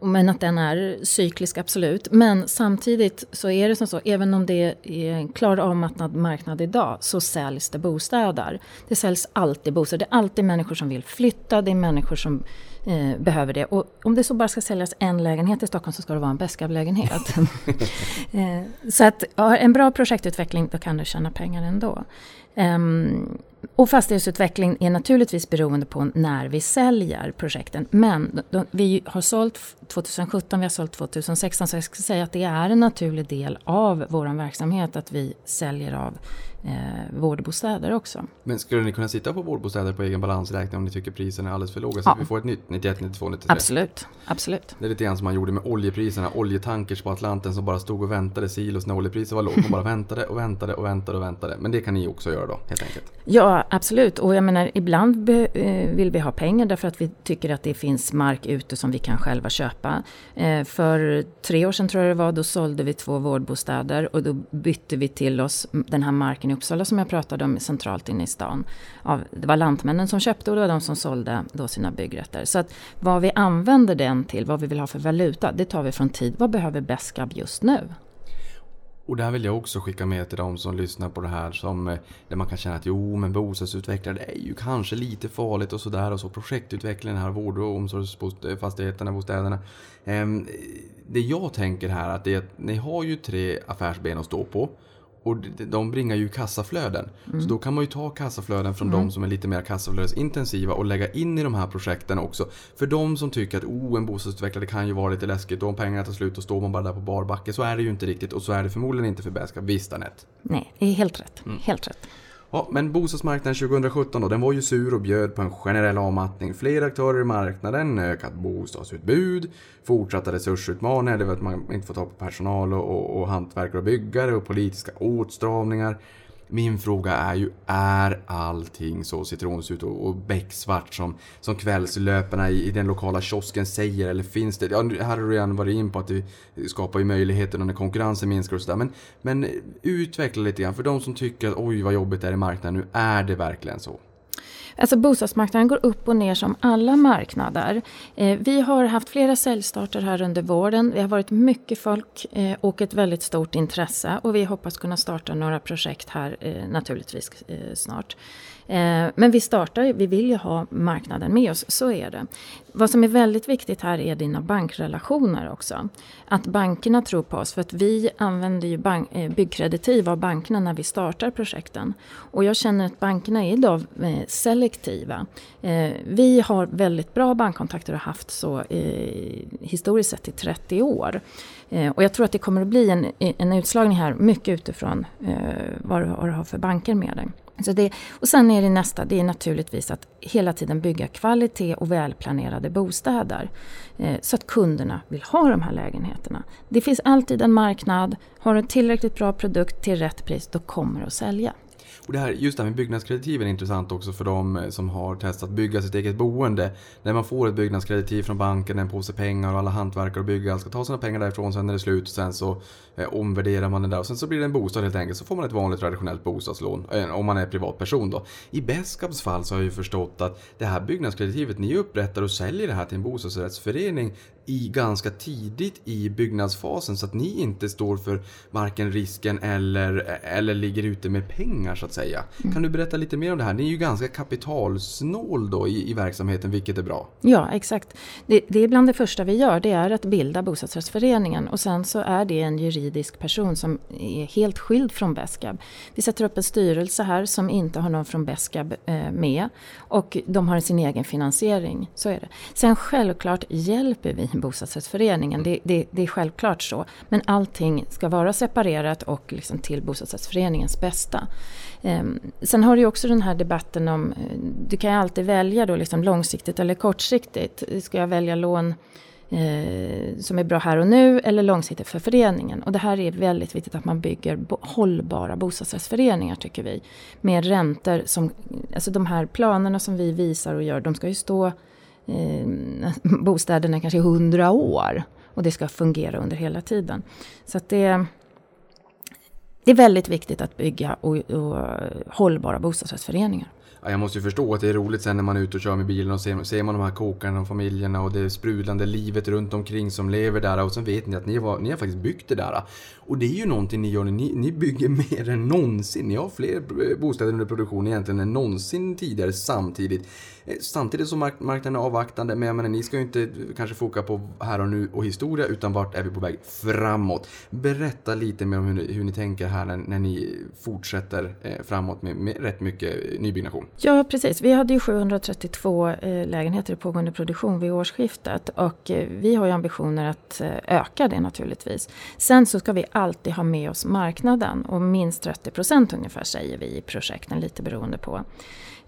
men att den är cyklisk, absolut. Men samtidigt så är det som så, även om det är en klar avmattnad marknad idag, så säljs det bostäder. Det säljs alltid bostäder. Det är alltid människor som vill flytta, det är människor som eh, behöver det. Och om det så bara ska säljas en lägenhet i Stockholm så ska det vara en Beskab-lägenhet. eh, så att ja, en bra projektutveckling, då kan du tjäna pengar ändå. Um, och fastighetsutveckling är naturligtvis beroende på när vi säljer projekten. Men de, vi har sålt 2017, vi har sålt 2016, så jag ska säga att det är en naturlig del av vår verksamhet att vi säljer av eh, vårdbostäder också. Men skulle ni kunna sitta på vårdbostäder på egen balansräkning om ni tycker priserna är alldeles för låga? Så ja. att vi får ett nytt 91, 92, 93? Absolut, absolut. Det är lite grann som man gjorde med oljepriserna. Oljetankers på Atlanten som bara stod och väntade silos när oljepriset var lågt. Man bara väntade och väntade och väntade och väntade. Men det kan ni också göra då, helt enkelt? Ja, absolut. Och jag menar, ibland eh, vill vi ha pengar därför att vi tycker att det finns mark ute som vi kan själva köpa. Eh, för tre år sedan tror jag det var, då sålde vi två vårdbostäder och då bytte vi till oss den här marken i Uppsala som jag pratade om centralt inne i stan. Av, det var Lantmännen som köpte och det var de som sålde då sina byggrätter. Så att vad vi använder den till, vad vi vill ha för valuta, det tar vi från tid. Vad behöver Beskab just nu? Och där vill jag också skicka med till de som lyssnar på det här som eh, där man kan känna att jo men bostadsutvecklare är ju kanske lite farligt och sådär och så projektutvecklingen här, vård och omsorgsfastigheterna, bostäderna. Ehm, det jag tänker här att det är att ni har ju tre affärsben att stå på. Och de bringar ju kassaflöden. Mm. Så då kan man ju ta kassaflöden från mm. de som är lite mer kassaflödesintensiva och lägga in i de här projekten också. För de som tycker att oh, en bostadsutvecklare kan ju vara lite läskigt och om pengarna tar slut och står man bara där på barbacke. Så är det ju inte riktigt och så är det förmodligen inte för Bäska. Visst Anette? Nej, det är helt rätt. Mm. Helt rätt. Ja, men bostadsmarknaden 2017 då, den var ju sur och bjöd på en generell avmattning. Fler aktörer i marknaden, ökat bostadsutbud, fortsatta resursutmaningar, det vill att man inte får ta på personal och, och, och hantverkare och byggare och politiska åtstramningar. Min fråga är ju, är allting så citronsurt och, och becksvart som, som kvällslöparna i, i, den lokala kiosken säger? Eller finns det, ja, här har du redan varit in på att det skapar ju möjligheter när konkurrensen minskar och sådär. Men, men utveckla lite grann, för de som tycker att oj vad jobbigt det är i marknaden nu, är det verkligen så? Alltså bostadsmarknaden går upp och ner som alla marknader. Eh, vi har haft flera säljstarter här under våren. Det har varit mycket folk eh, och ett väldigt stort intresse och vi hoppas kunna starta några projekt här eh, naturligtvis eh, snart. Eh, men vi startar, vi vill ju ha marknaden med oss, så är det. Vad som är väldigt viktigt här är dina bankrelationer också. Att bankerna tror på oss, för att vi använder ju bank, eh, byggkreditiv av bankerna när vi startar projekten. Och jag känner att bankerna är idag eh, eh. Vi har väldigt bra bankkontakter och har haft så eh, historiskt sett i 30 år. Eh, och jag tror att det kommer att bli en, en utslagning här mycket utifrån eh, vad du har för banker med dig. Så det, och sen är det nästa, det är naturligtvis att hela tiden bygga kvalitet och välplanerade bostäder. Eh, så att kunderna vill ha de här lägenheterna. Det finns alltid en marknad, har du en tillräckligt bra produkt till rätt pris, då kommer det att sälja. Och det här, just det här med byggnadskreditiv är intressant också för de eh, som har testat bygga sitt eget boende. När man får ett byggnadskreditiv från banken, en påse pengar och alla hantverkare och byggare ska ta sina pengar därifrån, sen är det slut och sen så eh, omvärderar man den där och sen så blir det en bostad helt enkelt. Så får man ett vanligt traditionellt bostadslån, eh, om man är privatperson då. I Beskabs fall så har jag ju förstått att det här byggnadskreditivet ni upprättar och säljer det här till en bostadsrättsförening i ganska tidigt i byggnadsfasen så att ni inte står för varken risken eller, eller ligger ute med pengar så att säga. Mm. Kan du berätta lite mer om det här? Ni är ju ganska kapitalsnål då i, i verksamheten vilket är bra. Ja exakt. Det, det, är bland det första vi gör det är att bilda bostadsrättsföreningen och sen så är det en juridisk person som är helt skild från Beskab. Vi sätter upp en styrelse här som inte har någon från Beskab eh, med och de har sin egen finansiering. Så är det. Sen självklart hjälper vi Liksom bostadsrättsföreningen. Det, det, det, är självklart så. Men allting ska vara separerat och liksom till bostadsrättsföreningens bästa. Um, sen har du också den här debatten om, eh, du kan ju alltid välja då liksom långsiktigt eller kortsiktigt. Ska jag välja lån eh, som är bra här och nu eller långsiktigt för föreningen. Och det här är väldigt viktigt att man bygger bo hållbara bostadsrättsföreningar tycker vi. Med räntor som, alltså de här planerna som vi visar och gör, de ska ju stå eh, bostäderna kanske hundra år. Och det ska fungera under hela tiden. Så att det, det är väldigt viktigt att bygga och, och hållbara bostadsrättsföreningar. Ja, jag måste ju förstå att det är roligt sen när man är ute och kör med bilen och ser, ser man de här kokarna och familjerna och det sprudlande livet runt omkring som lever där och sen vet ni att ni har, ni har faktiskt byggt det där. Och det är ju någonting ni gör, ni, ni bygger mer än någonsin. Ni har fler bostäder under produktion egentligen än någonsin tidigare samtidigt. Eh, samtidigt som mark marknaden är avvaktande, men jag menar, ni ska ju inte kanske foka på här och nu och historia, utan vart är vi på väg framåt? Berätta lite mer om hur ni, hur ni tänker här när, när ni fortsätter eh, framåt med, med, rätt mycket nybyggnation. Ja, precis. Vi hade ju 732 eh, lägenheter i pågående produktion vid årsskiftet och eh, vi har ju ambitioner att eh, öka det naturligtvis. Sen så ska vi alltid ha med oss marknaden och minst 30 procent ungefär säger vi i projekten, lite beroende på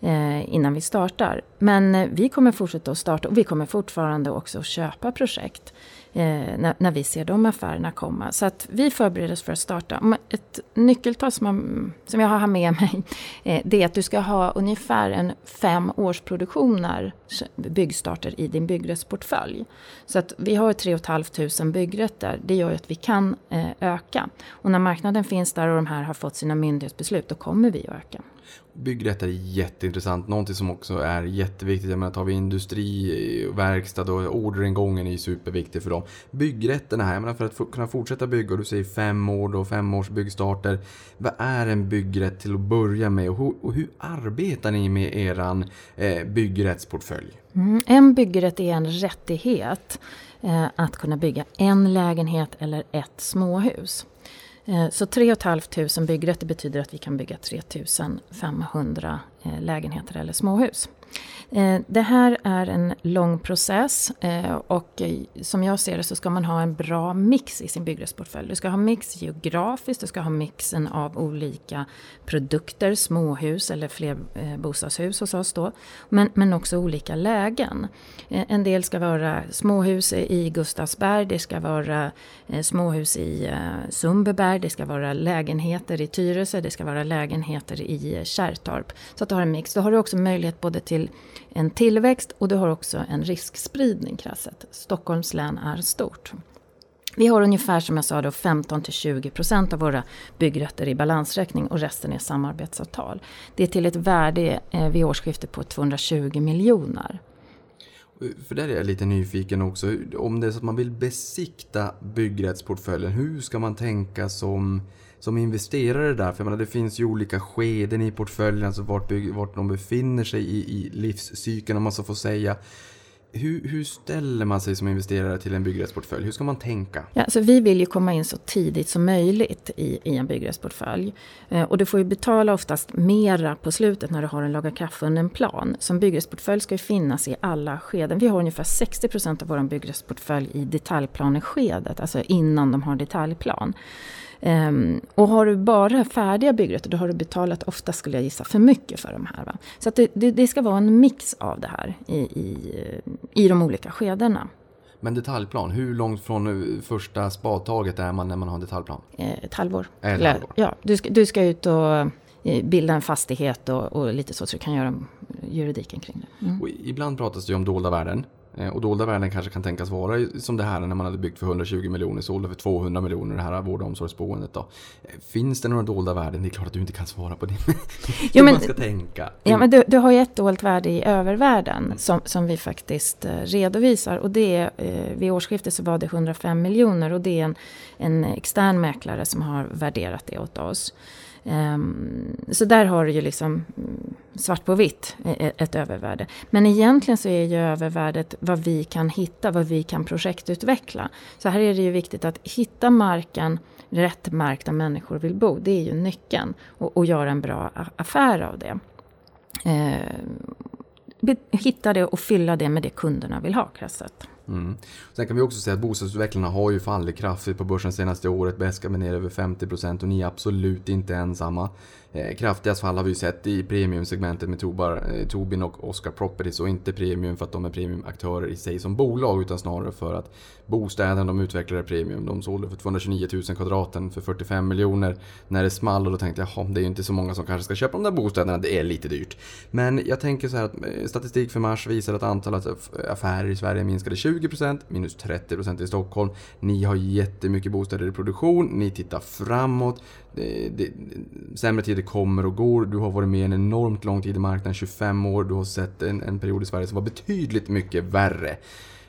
Eh, innan vi startar. Men eh, vi kommer fortsätta att starta och vi kommer fortfarande också att köpa projekt eh, när, när, vi ser de affärerna komma. Så att vi förbereder oss för att starta. Ett nyckeltal som, man, som jag har med mig eh, det är att du ska ha ungefär en fem års produktioner byggstarter i din byggrättsportfölj. Så att vi har 3 500 byggrätter. Det gör att vi kan eh, öka. Och när marknaden finns där och de här har fått sina myndighetsbeslut, då kommer vi att öka. Byggrätt är jätteintressant. Någonting som också är jätteviktigt. Jag menar, tar vi industri, eh, verkstad och orderingången är superviktig för dem. Byggrätterna här, jag menar, för att kunna fortsätta bygga, och du säger fem år då, fem års byggstarter. Vad är en byggrätt till att börja med och hur, och hur arbetar ni med eran eh, byggrättsportfölj? Mm, en byggrätt är en rättighet eh, att kunna bygga en lägenhet eller ett småhus. Eh, så 3 500 byggrätter betyder att vi kan bygga 3 500 eh, lägenheter eller småhus. Eh, det här är en lång process eh, och eh, som jag ser det så ska man ha en bra mix i sin byggrättsportfölj. Du ska ha mix geografiskt, du ska ha mixen av olika produkter, småhus eller flerbostadshus hos oss då. Men, men också olika lägen. En del ska vara småhus i Gustavsberg, det ska vara småhus i Sundbyberg, det ska vara lägenheter i Tyresö, det ska vara lägenheter i Kärrtorp. Så att du har en mix. Då har du också möjlighet både till en tillväxt och du har också en riskspridning krasset. Stockholms län är stort. Vi har ungefär som jag sa då 15-20% av våra byggrätter i balansräkning och resten är samarbetsavtal. Det är till ett värde eh, vid årsskiftet på 220 miljoner. För där är jag lite nyfiken också. Om det är så att man vill besikta byggrättsportföljen, hur ska man tänka som som investerare där? För jag menar, det finns ju olika skeden i portföljen, alltså vart, vart de befinner sig i, i livscykeln om man så får säga. Hur, hur, ställer man sig som investerare till en byggrättsportfölj? Hur ska man tänka? Ja, så vi vill ju komma in så tidigt som möjligt i, i en byggrättsportfölj. Eh, och du får ju betala oftast mera på slutet när du har en lagakraftvunnen plan. Som byggrättsportfölj ska ju finnas i alla skeden. Vi har ungefär 60 procent av vår byggrättsportfölj i detaljplaneskedet, alltså innan de har detaljplan. Um, och har du bara färdiga byggrätter då har du betalat, ofta skulle jag gissa, för mycket för de här. Va? Så att det, det, det ska vara en mix av det här i, i, i de olika skedena. Men detaljplan, hur långt från eh, första spadtaget är man när man har en detaljplan? Eh, ett halvår. Ett halvår. Ja, du ska, du ska ut och eh, bilda en fastighet och, och, lite så, så du kan göra juridiken kring det. Mm. ibland pratas det ju om dolda värden. Eh, och dolda värden kanske kan tänkas vara som det här när man hade byggt för 120 miljoner, sålde för 200 miljoner det här vård och omsorgsboendet. Då. Eh, finns det några dolda värden? Det är klart att du inte kan svara på det. jo, men, man ska tänka. Ja, men du, du har ju ett dolt värde i övervärden mm. som, som vi faktiskt eh, redovisar. Och det är, vid årsskiftet så var det 105 miljoner och det är en, en extern mäklare som har värderat det åt oss. Ehm, så där har du ju liksom mm, svart på vitt e-, e-, ett övervärde. Men egentligen så är ju övervärdet vad vi kan hitta, vad vi kan projektutveckla. Så här är det ju viktigt att hitta marken, rätt mark där människor vill bo. Det är ju nyckeln. Och, och göra en bra affär av det. Ehm, hitta det och fylla det med det kunderna vill ha, krasst Mm. Sen kan vi också säga att bostadsutvecklarna har ju fallit kraftigt på börsen senaste året. Beska med ner över 50% och ni är absolut inte ensamma. Eh, kraftigast fall har vi ju sett i premiumsegmentet med Tobar, eh, Tobin och Oscar Properties och inte premium för att de är premiumaktörer i sig som bolag utan snarare för att bostäderna de utvecklade premium. De sålde för 229 000 kvadraten för 45 miljoner när det small och då tänkte jag det är ju inte så många som kanske ska köpa de där bostäderna, det är lite dyrt. Men jag tänker så här att eh, statistik för mars visar att antalet affärer i Sverige minskade 20% minus 30% i Stockholm. Ni har jättemycket bostäder i produktion, ni tittar framåt det, det, sämre tider det kommer och går. Du har varit med en enormt lång tid i marknaden, 25 år. Du har sett en, en period i Sverige som var betydligt mycket värre.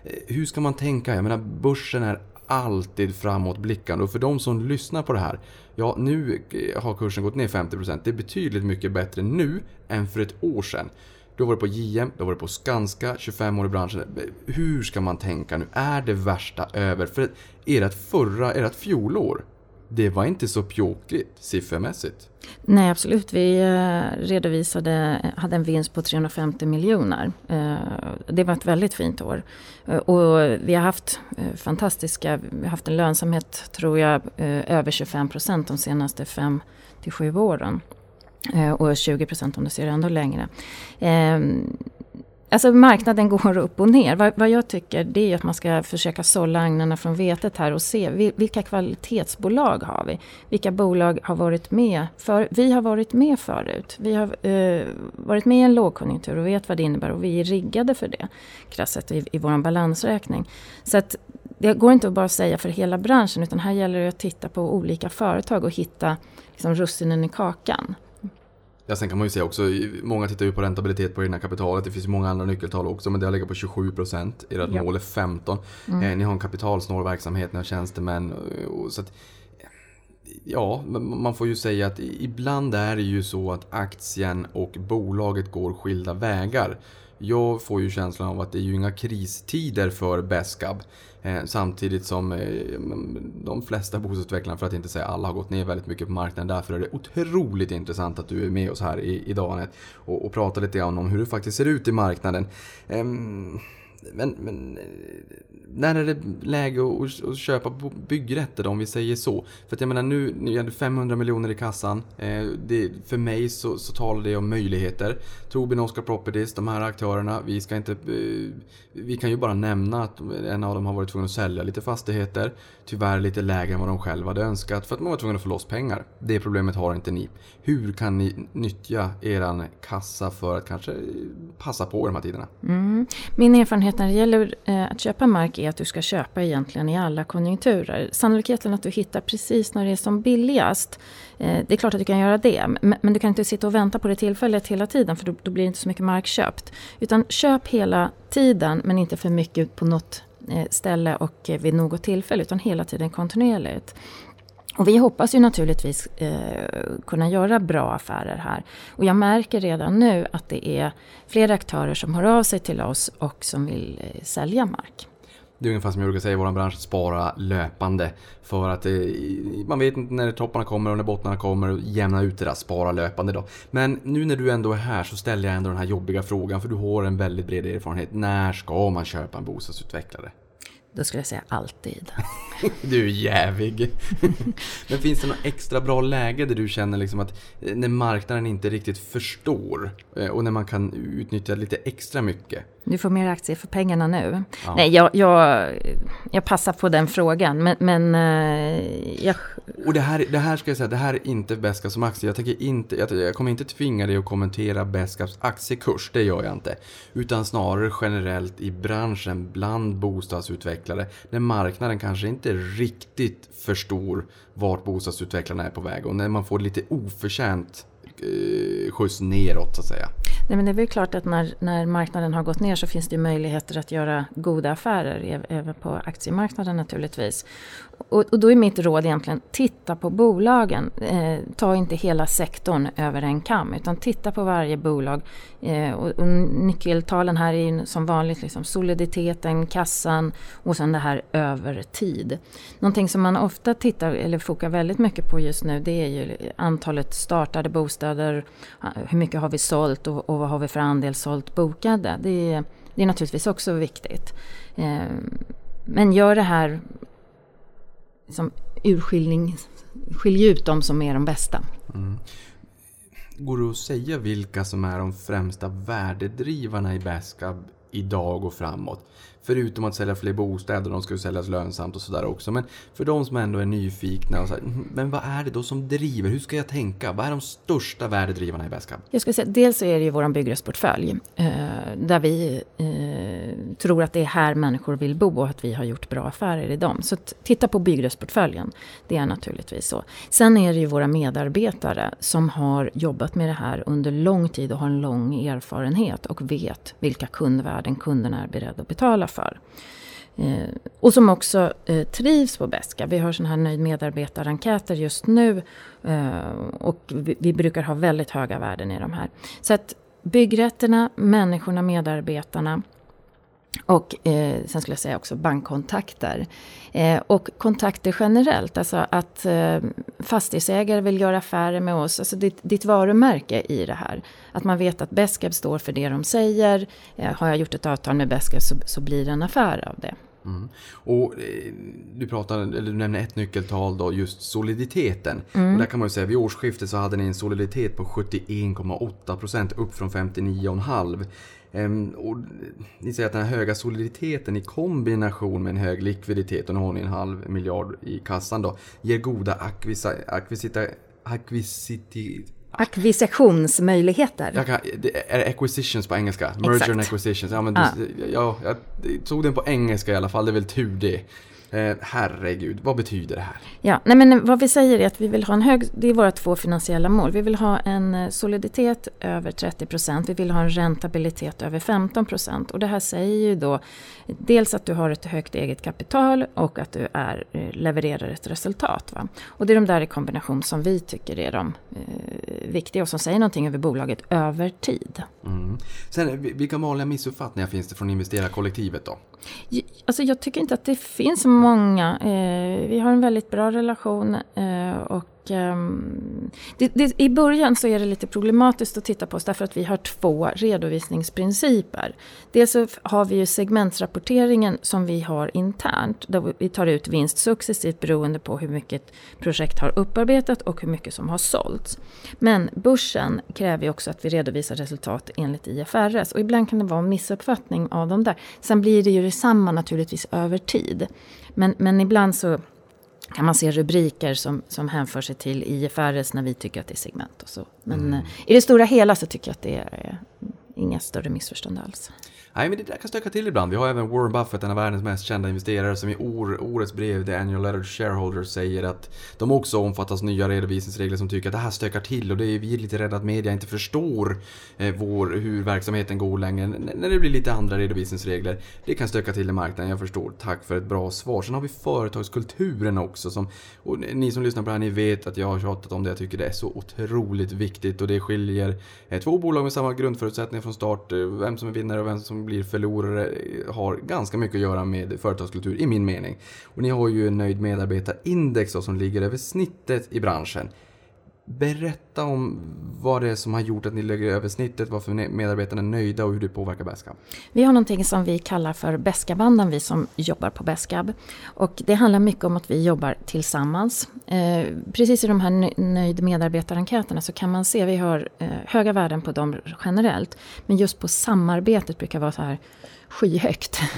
Eh, hur ska man tänka? Jag menar, börsen är alltid framåtblickande och för de som lyssnar på det här, ja nu eh, har kursen gått ner 50%. Det är betydligt mycket bättre nu än för ett år sedan. Du har varit på JM, du har varit på Skanska, 25 år i branschen. Eh, hur ska man tänka nu? Är det värsta över? För ert förra, ert fjolår, det var inte så pjåkigt siffermässigt. Nej absolut, vi eh, redovisade, hade en vinst på 350 miljoner. Eh, det var ett väldigt fint år. Eh, och vi har haft fantastiska, vi har haft en lönsamhet tror jag över 25 procent de senaste 5 till 7 åren. Och 20 procent om du ser ännu längre. Ehm, Alltså marknaden går upp och ner. Vad, vad, jag tycker det är att man ska försöka sålla agnarna från vetet här och se vilka kvalitetsbolag har vi? Vilka bolag har varit med? För, vi har varit med förut. Vi har eh, varit med i en lågkonjunktur och vet vad det innebär och vi är riggade för det. Krasset i, i vår balansräkning. Så att det går inte att bara säga för hela branschen utan här gäller det att titta på olika företag och hitta liksom, russinen i kakan. Ja, sen kan man ju säga också, många tittar ju på räntabilitet på egna kapitalet. Det finns ju många andra nyckeltal också, men det har legat på 27 procent. Ert ja. mål är 15. Mm. Eh, ni har en kapitalsnål verksamhet, ni har tjänstemän. Och, så att, ja, man får ju säga att ibland är det ju så att aktien och bolaget går skilda vägar. Jag får ju känslan av att det är ju inga kristider för Beskab. Eh, samtidigt som eh, de flesta bostadsutvecklarna, för att inte säga alla, har gått ner väldigt mycket på marknaden. Därför är det otroligt intressant att du är med oss här i, i Anette och, och pratar lite grann om hur det faktiskt ser ut i marknaden. Eh, men, men när är det läge att, att köpa byggrätter då, om vi säger så? För att jag menar nu, ni hade 500 miljoner i kassan. Eh, det, för mig så, så talar det om möjligheter. Tobin Oscar Properties, de här aktörerna, vi ska inte... Eh, vi kan ju bara nämna att en av dem har varit tvungen att sälja lite fastigheter. Tyvärr lite lägre än vad de själva hade önskat för att man var tvungen att få loss pengar. Det problemet har inte ni. Hur kan ni nyttja er kassa för att kanske passa på i de här tiderna? Mm. Min erfarenhet när det gäller eh, att köpa mark är att du ska köpa egentligen i alla konjunkturer. Sannolikheten att du hittar precis när det är som billigast, eh, det är klart att du kan göra det. Men, du kan inte sitta och vänta på det tillfället hela tiden för då, blir det inte så mycket mark köpt. Utan köp hela tiden men inte för mycket på något Eh, ställe och eh, vid något tillfälle utan hela tiden kontinuerligt. Och vi hoppas ju naturligtvis eh, kunna göra bra affärer här. Och jag märker redan nu att det är flera aktörer som hör av sig till oss och som vill eh, sälja mark. Det är ungefär som jag brukar säga i vår bransch, spara löpande. För att eh, man vet inte när topparna kommer och när bottnarna kommer jämna ut det där, spara löpande då. Men nu när du ändå är här så ställer jag ändå den här jobbiga frågan för du har en väldigt bred erfarenhet. När ska man köpa en bostadsutvecklare? Då skulle jag säga alltid. du är jävig. Men finns det något extra bra läge där du känner liksom att eh, när marknaden inte riktigt förstår eh, och när man kan utnyttja lite extra mycket? Du får mer aktier för pengarna nu. Ja. Nej, jag, jag, jag passar på den frågan. Men, men eh, jag... Och det här, det här ska jag säga, det här är inte Beska som aktie. Jag, tänker inte, jag, jag kommer inte tvinga dig att kommentera Beskas aktiekurs, det gör jag inte. Utan snarare generellt i branschen bland bostadsutvecklare. När marknaden kanske inte riktigt förstår vart bostadsutvecklarna är på väg. Och när man får lite oförtjänt eh, skjuts neråt så att säga. Nej, men det är väl klart att när, när marknaden har gått ner så finns det möjligheter att göra goda affärer även på aktiemarknaden naturligtvis. Och, och då är mitt råd egentligen, titta på bolagen. Eh, ta inte hela sektorn över en kam utan titta på varje bolag. Eh, och, och nyckeltalen här är ju som vanligt liksom soliditeten, kassan och sen det här över tid. Någonting som man ofta tittar eller fokar väldigt mycket på just nu det är ju antalet startade bostäder, hur mycket har vi sålt och, och vad har vi för andel sålt bokade. Det är, det är naturligtvis också viktigt. Eh, men gör det här som urskiljning, skilj ut de som är de bästa. Mm. Går det att säga vilka som är de främsta värdedrivarna i Bascab idag och framåt? Förutom att sälja fler bostäder, de ska ju säljas lönsamt och sådär också. Men för de som ändå är nyfikna, och så här, mhm, men vad är det då som driver? Hur ska jag tänka? Vad är de största värdedrivarna i Bascab? Jag skulle säga, dels är det ju vår byggrättsportfölj. Eh, där vi eh, tror att det är här människor vill bo och att vi har gjort bra affärer i dem. Så titta på byggrättsportföljen. Det är naturligtvis så. Sen är det ju våra medarbetare som har jobbat med det här under lång tid och har en lång erfarenhet och vet vilka kundvärden kunderna är beredda att betala för. Eh, och som också eh, trivs på Beska. Vi har sådana här nöjd medarbetarenkäter just nu eh, och vi, vi, brukar ha väldigt höga värden i de här. Så att byggrätterna, människorna, medarbetarna och eh, sen skulle jag säga också bankkontakter. Eh, och kontakter generellt, alltså att eh, fastighetsägare vill göra affärer med oss. Alltså ditt, ditt varumärke i det här. Att man vet att Beskab står för det de säger. Eh, har jag gjort ett avtal med Beskab så, så blir det en affär av det. Mm. Och eh, du, pratar, eller du nämner ett nyckeltal då, just soliditeten. Mm. Och där kan man ju säga, vid årsskiftet så hade ni en soliditet på 71,8% upp från 59,5%. Ehm, och ni säger att den här höga soliditeten i kombination med en hög likviditet, och nu har ni en halv miljard i kassan då, ger goda akvisa, akvisita, akvisiti, Akvisitionsmöjligheter. jag kan, det är acquisitions på engelska? Merger Exakt. and acquisitions. Ja, men Ja. du, ja, jag tog den på engelska i alla fall, det är väl tur det. Eh, herregud, vad betyder det här? Ja, nej men vad vi säger är att vi vill ha en hög, det är våra två finansiella mål. Vi vill ha en eh, soliditet över 30 procent, vi vill ha en räntabilitet över 15 procent. Och det här säger ju då dels att du har ett högt eget kapital och att du är, eh, levererar ett resultat. Va? Och det är de där i kombination som vi tycker är de eh, viktiga och som säger någonting över bolaget över tid. Mm. Sen, vi- vilka vanliga missuppfattningar finns det från investerarkollektivet då? Alltså jag tycker inte att det finns många. Eh, vi har en väldigt bra relation eh, och um, det, det, i början så är det lite problematiskt att titta på oss därför att vi har två redovisningsprinciper. Dels så har vi ju segmentsrapporteringen som vi har internt där vi tar ut vinst successivt beroende på hur mycket projekt har upparbetat och hur mycket som har sålts. Men börsen kräver ju också att vi redovisar resultat enligt IFRS och ibland kan det vara en missuppfattning av de där. Sen blir det ju detsamma naturligtvis över tid. Men, men ibland så kan man se rubriker som, som hänför sig till IFRS när vi tycker att det är segment och så. Men eh, i det stora hela så tycker jag att det är eh, inga större missförstånd alls. Nej, men det där kan stöka till ibland. Vi har även Warren Buffett, en av världens mest kända investerare, som i år, årets brev, The Annual Letter to Shareholders, säger att de också omfattas nya redovisningsregler som tycker att det här stökar till och det är vi är lite rädda att media inte förstår eh, vår, hur verksamheten går längre n- när det blir lite andra redovisningsregler. Det kan stöka till i marknaden, jag förstår. Tack för ett bra svar. Sen har vi företagskulturen också. Som, och ni som lyssnar på det här, ni vet att jag har tjatat om det. Jag tycker det är så otroligt viktigt och det skiljer eh, två bolag med samma grundförutsättningar från start. eh, Vem som är vinnare och vem som blir förlorare eh, har ganska mycket att göra med företagskultur i min mening. Och ni har ju en nöjd medarbetarindex då, som ligger över snittet i branschen. Berätta om vad det är som har gjort att ni lägger över snittet, varför medarbetarna är nöjda och hur det påverkar BESKAB. Vi har någonting som vi kallar för Beskabanden, vi som jobbar på Beskab. Och det handlar mycket om att vi jobbar tillsammans. Eh, precis i de här nöjd medarbetarenkäterna så kan man se, vi har eh, höga värden på dem generellt. Men just på samarbetet brukar vara så här skyhögt.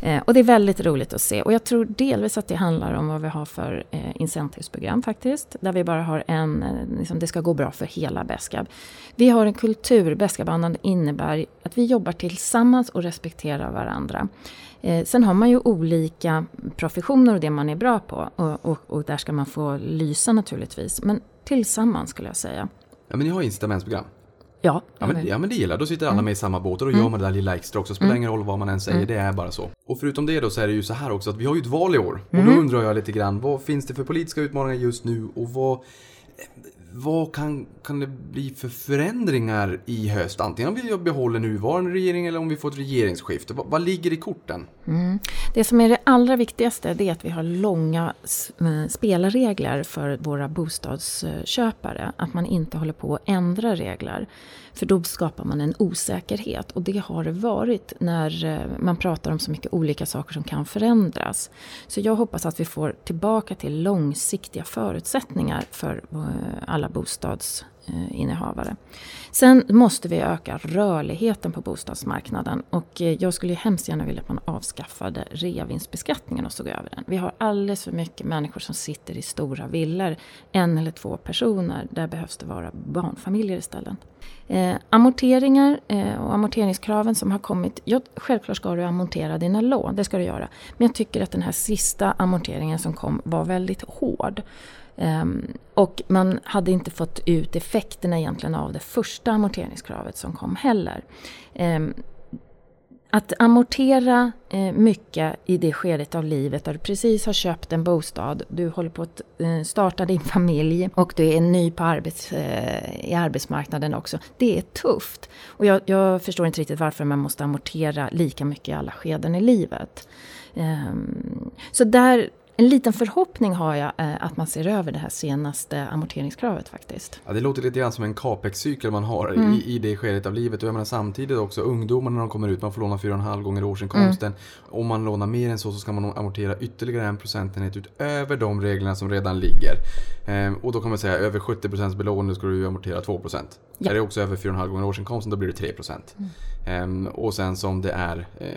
Eh, och det är väldigt roligt att se. Och jag tror delvis att det handlar om vad vi har för eh, incentivsprogram faktiskt. Där vi bara har en, eh, liksom, det ska gå bra för hela Beskab. Vi har en kultur, Beskabandan innebär att vi jobbar tillsammans och respekterar varandra. Eh, sen har man ju olika professioner och det man är bra på. Och, och, och där ska man få lysa naturligtvis. Men tillsammans skulle jag säga. Ja men ni har incitamentsprogram. Ja, Ja men, ja men det gillar Då sitter alla med i samma båt och då gör man det där lilla extra också. Spelar ingen roll vad man än säger, det är bara så. Och förutom det då så är det ju så här också att vi har ju ett val i år. Och då undrar jag lite grann, vad finns det för politiska utmaningar just nu? Och vad vad kan, kan det bli för förändringar i höst? Antingen om vi behåller nuvarande regering eller om vi får ett regeringsskifte. Vad, vad ligger i korten? Mm. Det som är det allra viktigaste det är att vi har långa eh, spelregler för våra bostadsköpare. Att man inte håller på att ändra regler. För då skapar man en osäkerhet och det har det varit när eh, man pratar om så mycket olika saker som kan förändras. Så jag hoppas att vi får tillbaka till långsiktiga förutsättningar för eh, alla bostads Eh, innehavare. Sen måste vi öka rörligheten på bostadsmarknaden och eh, jag skulle ju hemskt gärna vilja att man avskaffade reavinstbeskattningen och såg över den. Vi har alldeles för mycket människor som sitter i stora villor, en eller två personer. Där behövs det vara barnfamiljer istället. Eh, amorteringar eh, och amorteringskraven som har kommit. Ja, självklart ska du amortera dina lån, det ska du göra. Men jag tycker att den här sista amorteringen som kom var väldigt hård. Ehm, och man hade inte fått ut effekterna egentligen av det första amorteringskravet som kom heller. Ehm, att amortera eh, mycket i det skedet av livet där du precis har köpt en bostad, du håller på att eh, starta din familj och du är ny på arbets, eh, i arbetsmarknaden också. Det är tufft. Och jag, jag förstår inte riktigt varför man måste amortera lika mycket i alla skeden i livet. Ehm, så där en liten förhoppning har jag eh, att man ser över det här senaste amorteringskravet faktiskt. Ja, det låter lite grann som en capex-cykel man har Mm. i, i det skedet av livet. Och jag menar samtidigt också ungdomar när de kommer ut, man får låna 4,5 gånger årsinkomsten. Mm. Om man lånar mer än så så ska man amortera ytterligare en procentenhet utöver de reglerna som redan ligger. Ehm, och då kan man säga över 70% belåning ska du amortera 2%. Ja. Är det också över 4,5 gånger årsinkomsten då blir det 3%. Mm. Ehm, och sen som det är eh,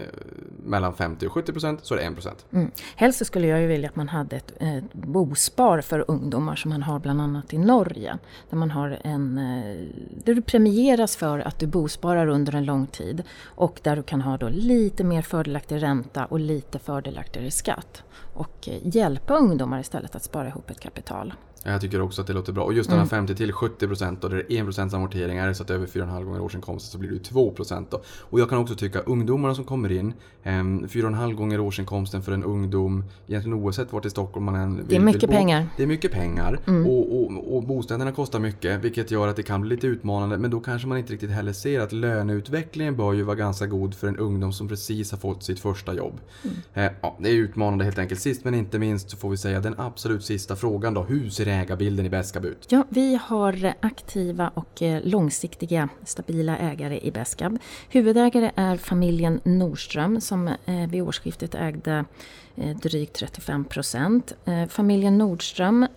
mellan 50 och 70% så är det 1%. Mm. Helst skulle jag ju vilja att man hade ett, ett bospar för ungdomar som man har bland annat i Norge. Där man har en, eh, där du premieras för att du bosparar under en lång tid och där du kan ha då lite mer fördelaktig ränta och lite fördelaktigare skatt. Och hjälpa ungdomar istället att spara ihop ett kapital. Jag tycker också att det låter bra. Och just den här 50 till 70% då, där det är 1% amortering, är det så att över 4,5 gånger årsinkomsten så blir det ju 2% då. Och jag kan också tycka ungdomarna som kommer in, ehm, 4,5 gånger årsinkomsten för en ungdom, egentligen oavsett vart i Stockholm man än vill, Det är mycket pengar. Det är mycket pengar och, och, och bostäderna kostar mycket vilket gör att det kan bli lite utmanande men då kanske man inte riktigt heller ser att löneutvecklingen bör ju vara ganska god för en ungdom som precis har fått sitt första jobb. Eh, ja, det är utmanande helt enkelt. Sist men inte minst så får vi säga den absolut sista frågan då. Hur ser ägarbilden i Beskab ut? Ja, vi har aktiva och eh, långsiktiga stabila ägare i Beskab. Huvudägare är familjen Nordström som eh, vid årsskiftet ägde Eh, drygt 35 procent. Eh, familjen Nordström,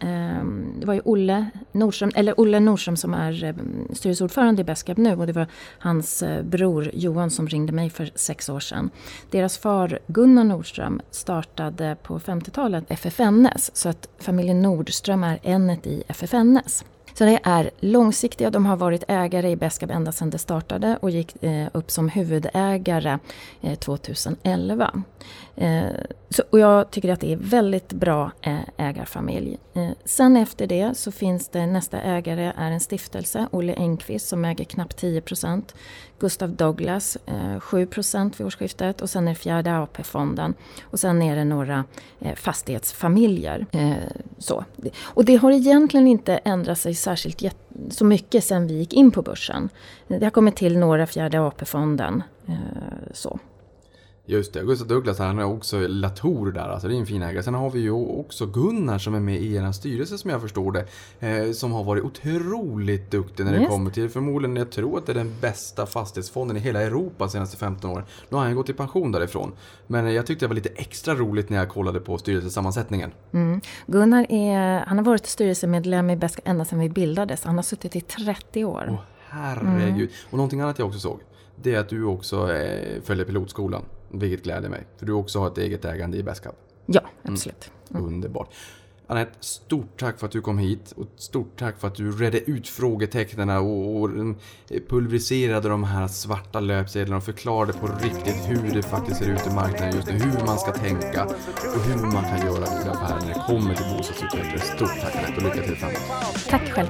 det var ju Olle Nordström, eller Olle Nordström som är styrelseordförande i Beskab nu och det var hans bror Johan som ringde mig för sex år sedan. Deras far Gunnar Nordström startade på 50-talet FFNS så att familjen Nordström är enet i FFNS. Så det är långsiktiga, de har varit ägare i Beskab ända sedan det startade och gick eh, upp som huvudägare eh, 2011. Eh, så, och jag tycker att det är väldigt bra eh, ägarfamilj. Eh, sen efter det så finns det nästa ägare är en stiftelse, Olle Engqvist som äger knappt 10 procent. Gustav Douglas eh, 7 procent vid årsskiftet och sen är det fjärde AP-fonden och sen är det några eh, fastighetsfamiljer. Eh, så. Och det har egentligen inte ändrat sig särskilt så mycket sen vi gick in på börsen. Det har kommit till några fjärde AP-fonden. Eh, så. Just det, Gustav Douglas han är också Latour där, alltså det är en fin ägare. Sen har vi ju också Gunnar som är med i er styrelse som jag förstår det. Eh, som har varit otroligt duktig när det Just. kommer till förmodligen, jag tror att det är den bästa fastighetsfonden i hela Europa de senaste 15 åren. Nu har han gått i pension därifrån. Men jag tyckte det var lite extra roligt när jag kollade på styrelsesammansättningen. Mm. Gunnar är, han har varit styrelsemedlem i Beska ända sedan vi bildades. Han har suttit i 30 år. Åh herregud. Och någonting annat jag också såg. Det är att du också eh, följer pilotskolan. Vilket gläder mig. För du också har ett eget ägande i Beskab. Ja, absolut. Underbart. Anette, stort tack för att du kom hit och stort tack för att du redde ut frågetecknen och, och mm, pulveriserade de här svarta löpsedlarna och förklarade på riktigt hur det faktiskt ser ut i marknaden just nu, hur man ska tänka och hur man kan göra goda affärer när det kommer till bostadsutvecklare. Stort tack Anette och lycka till framåt. Tack själv.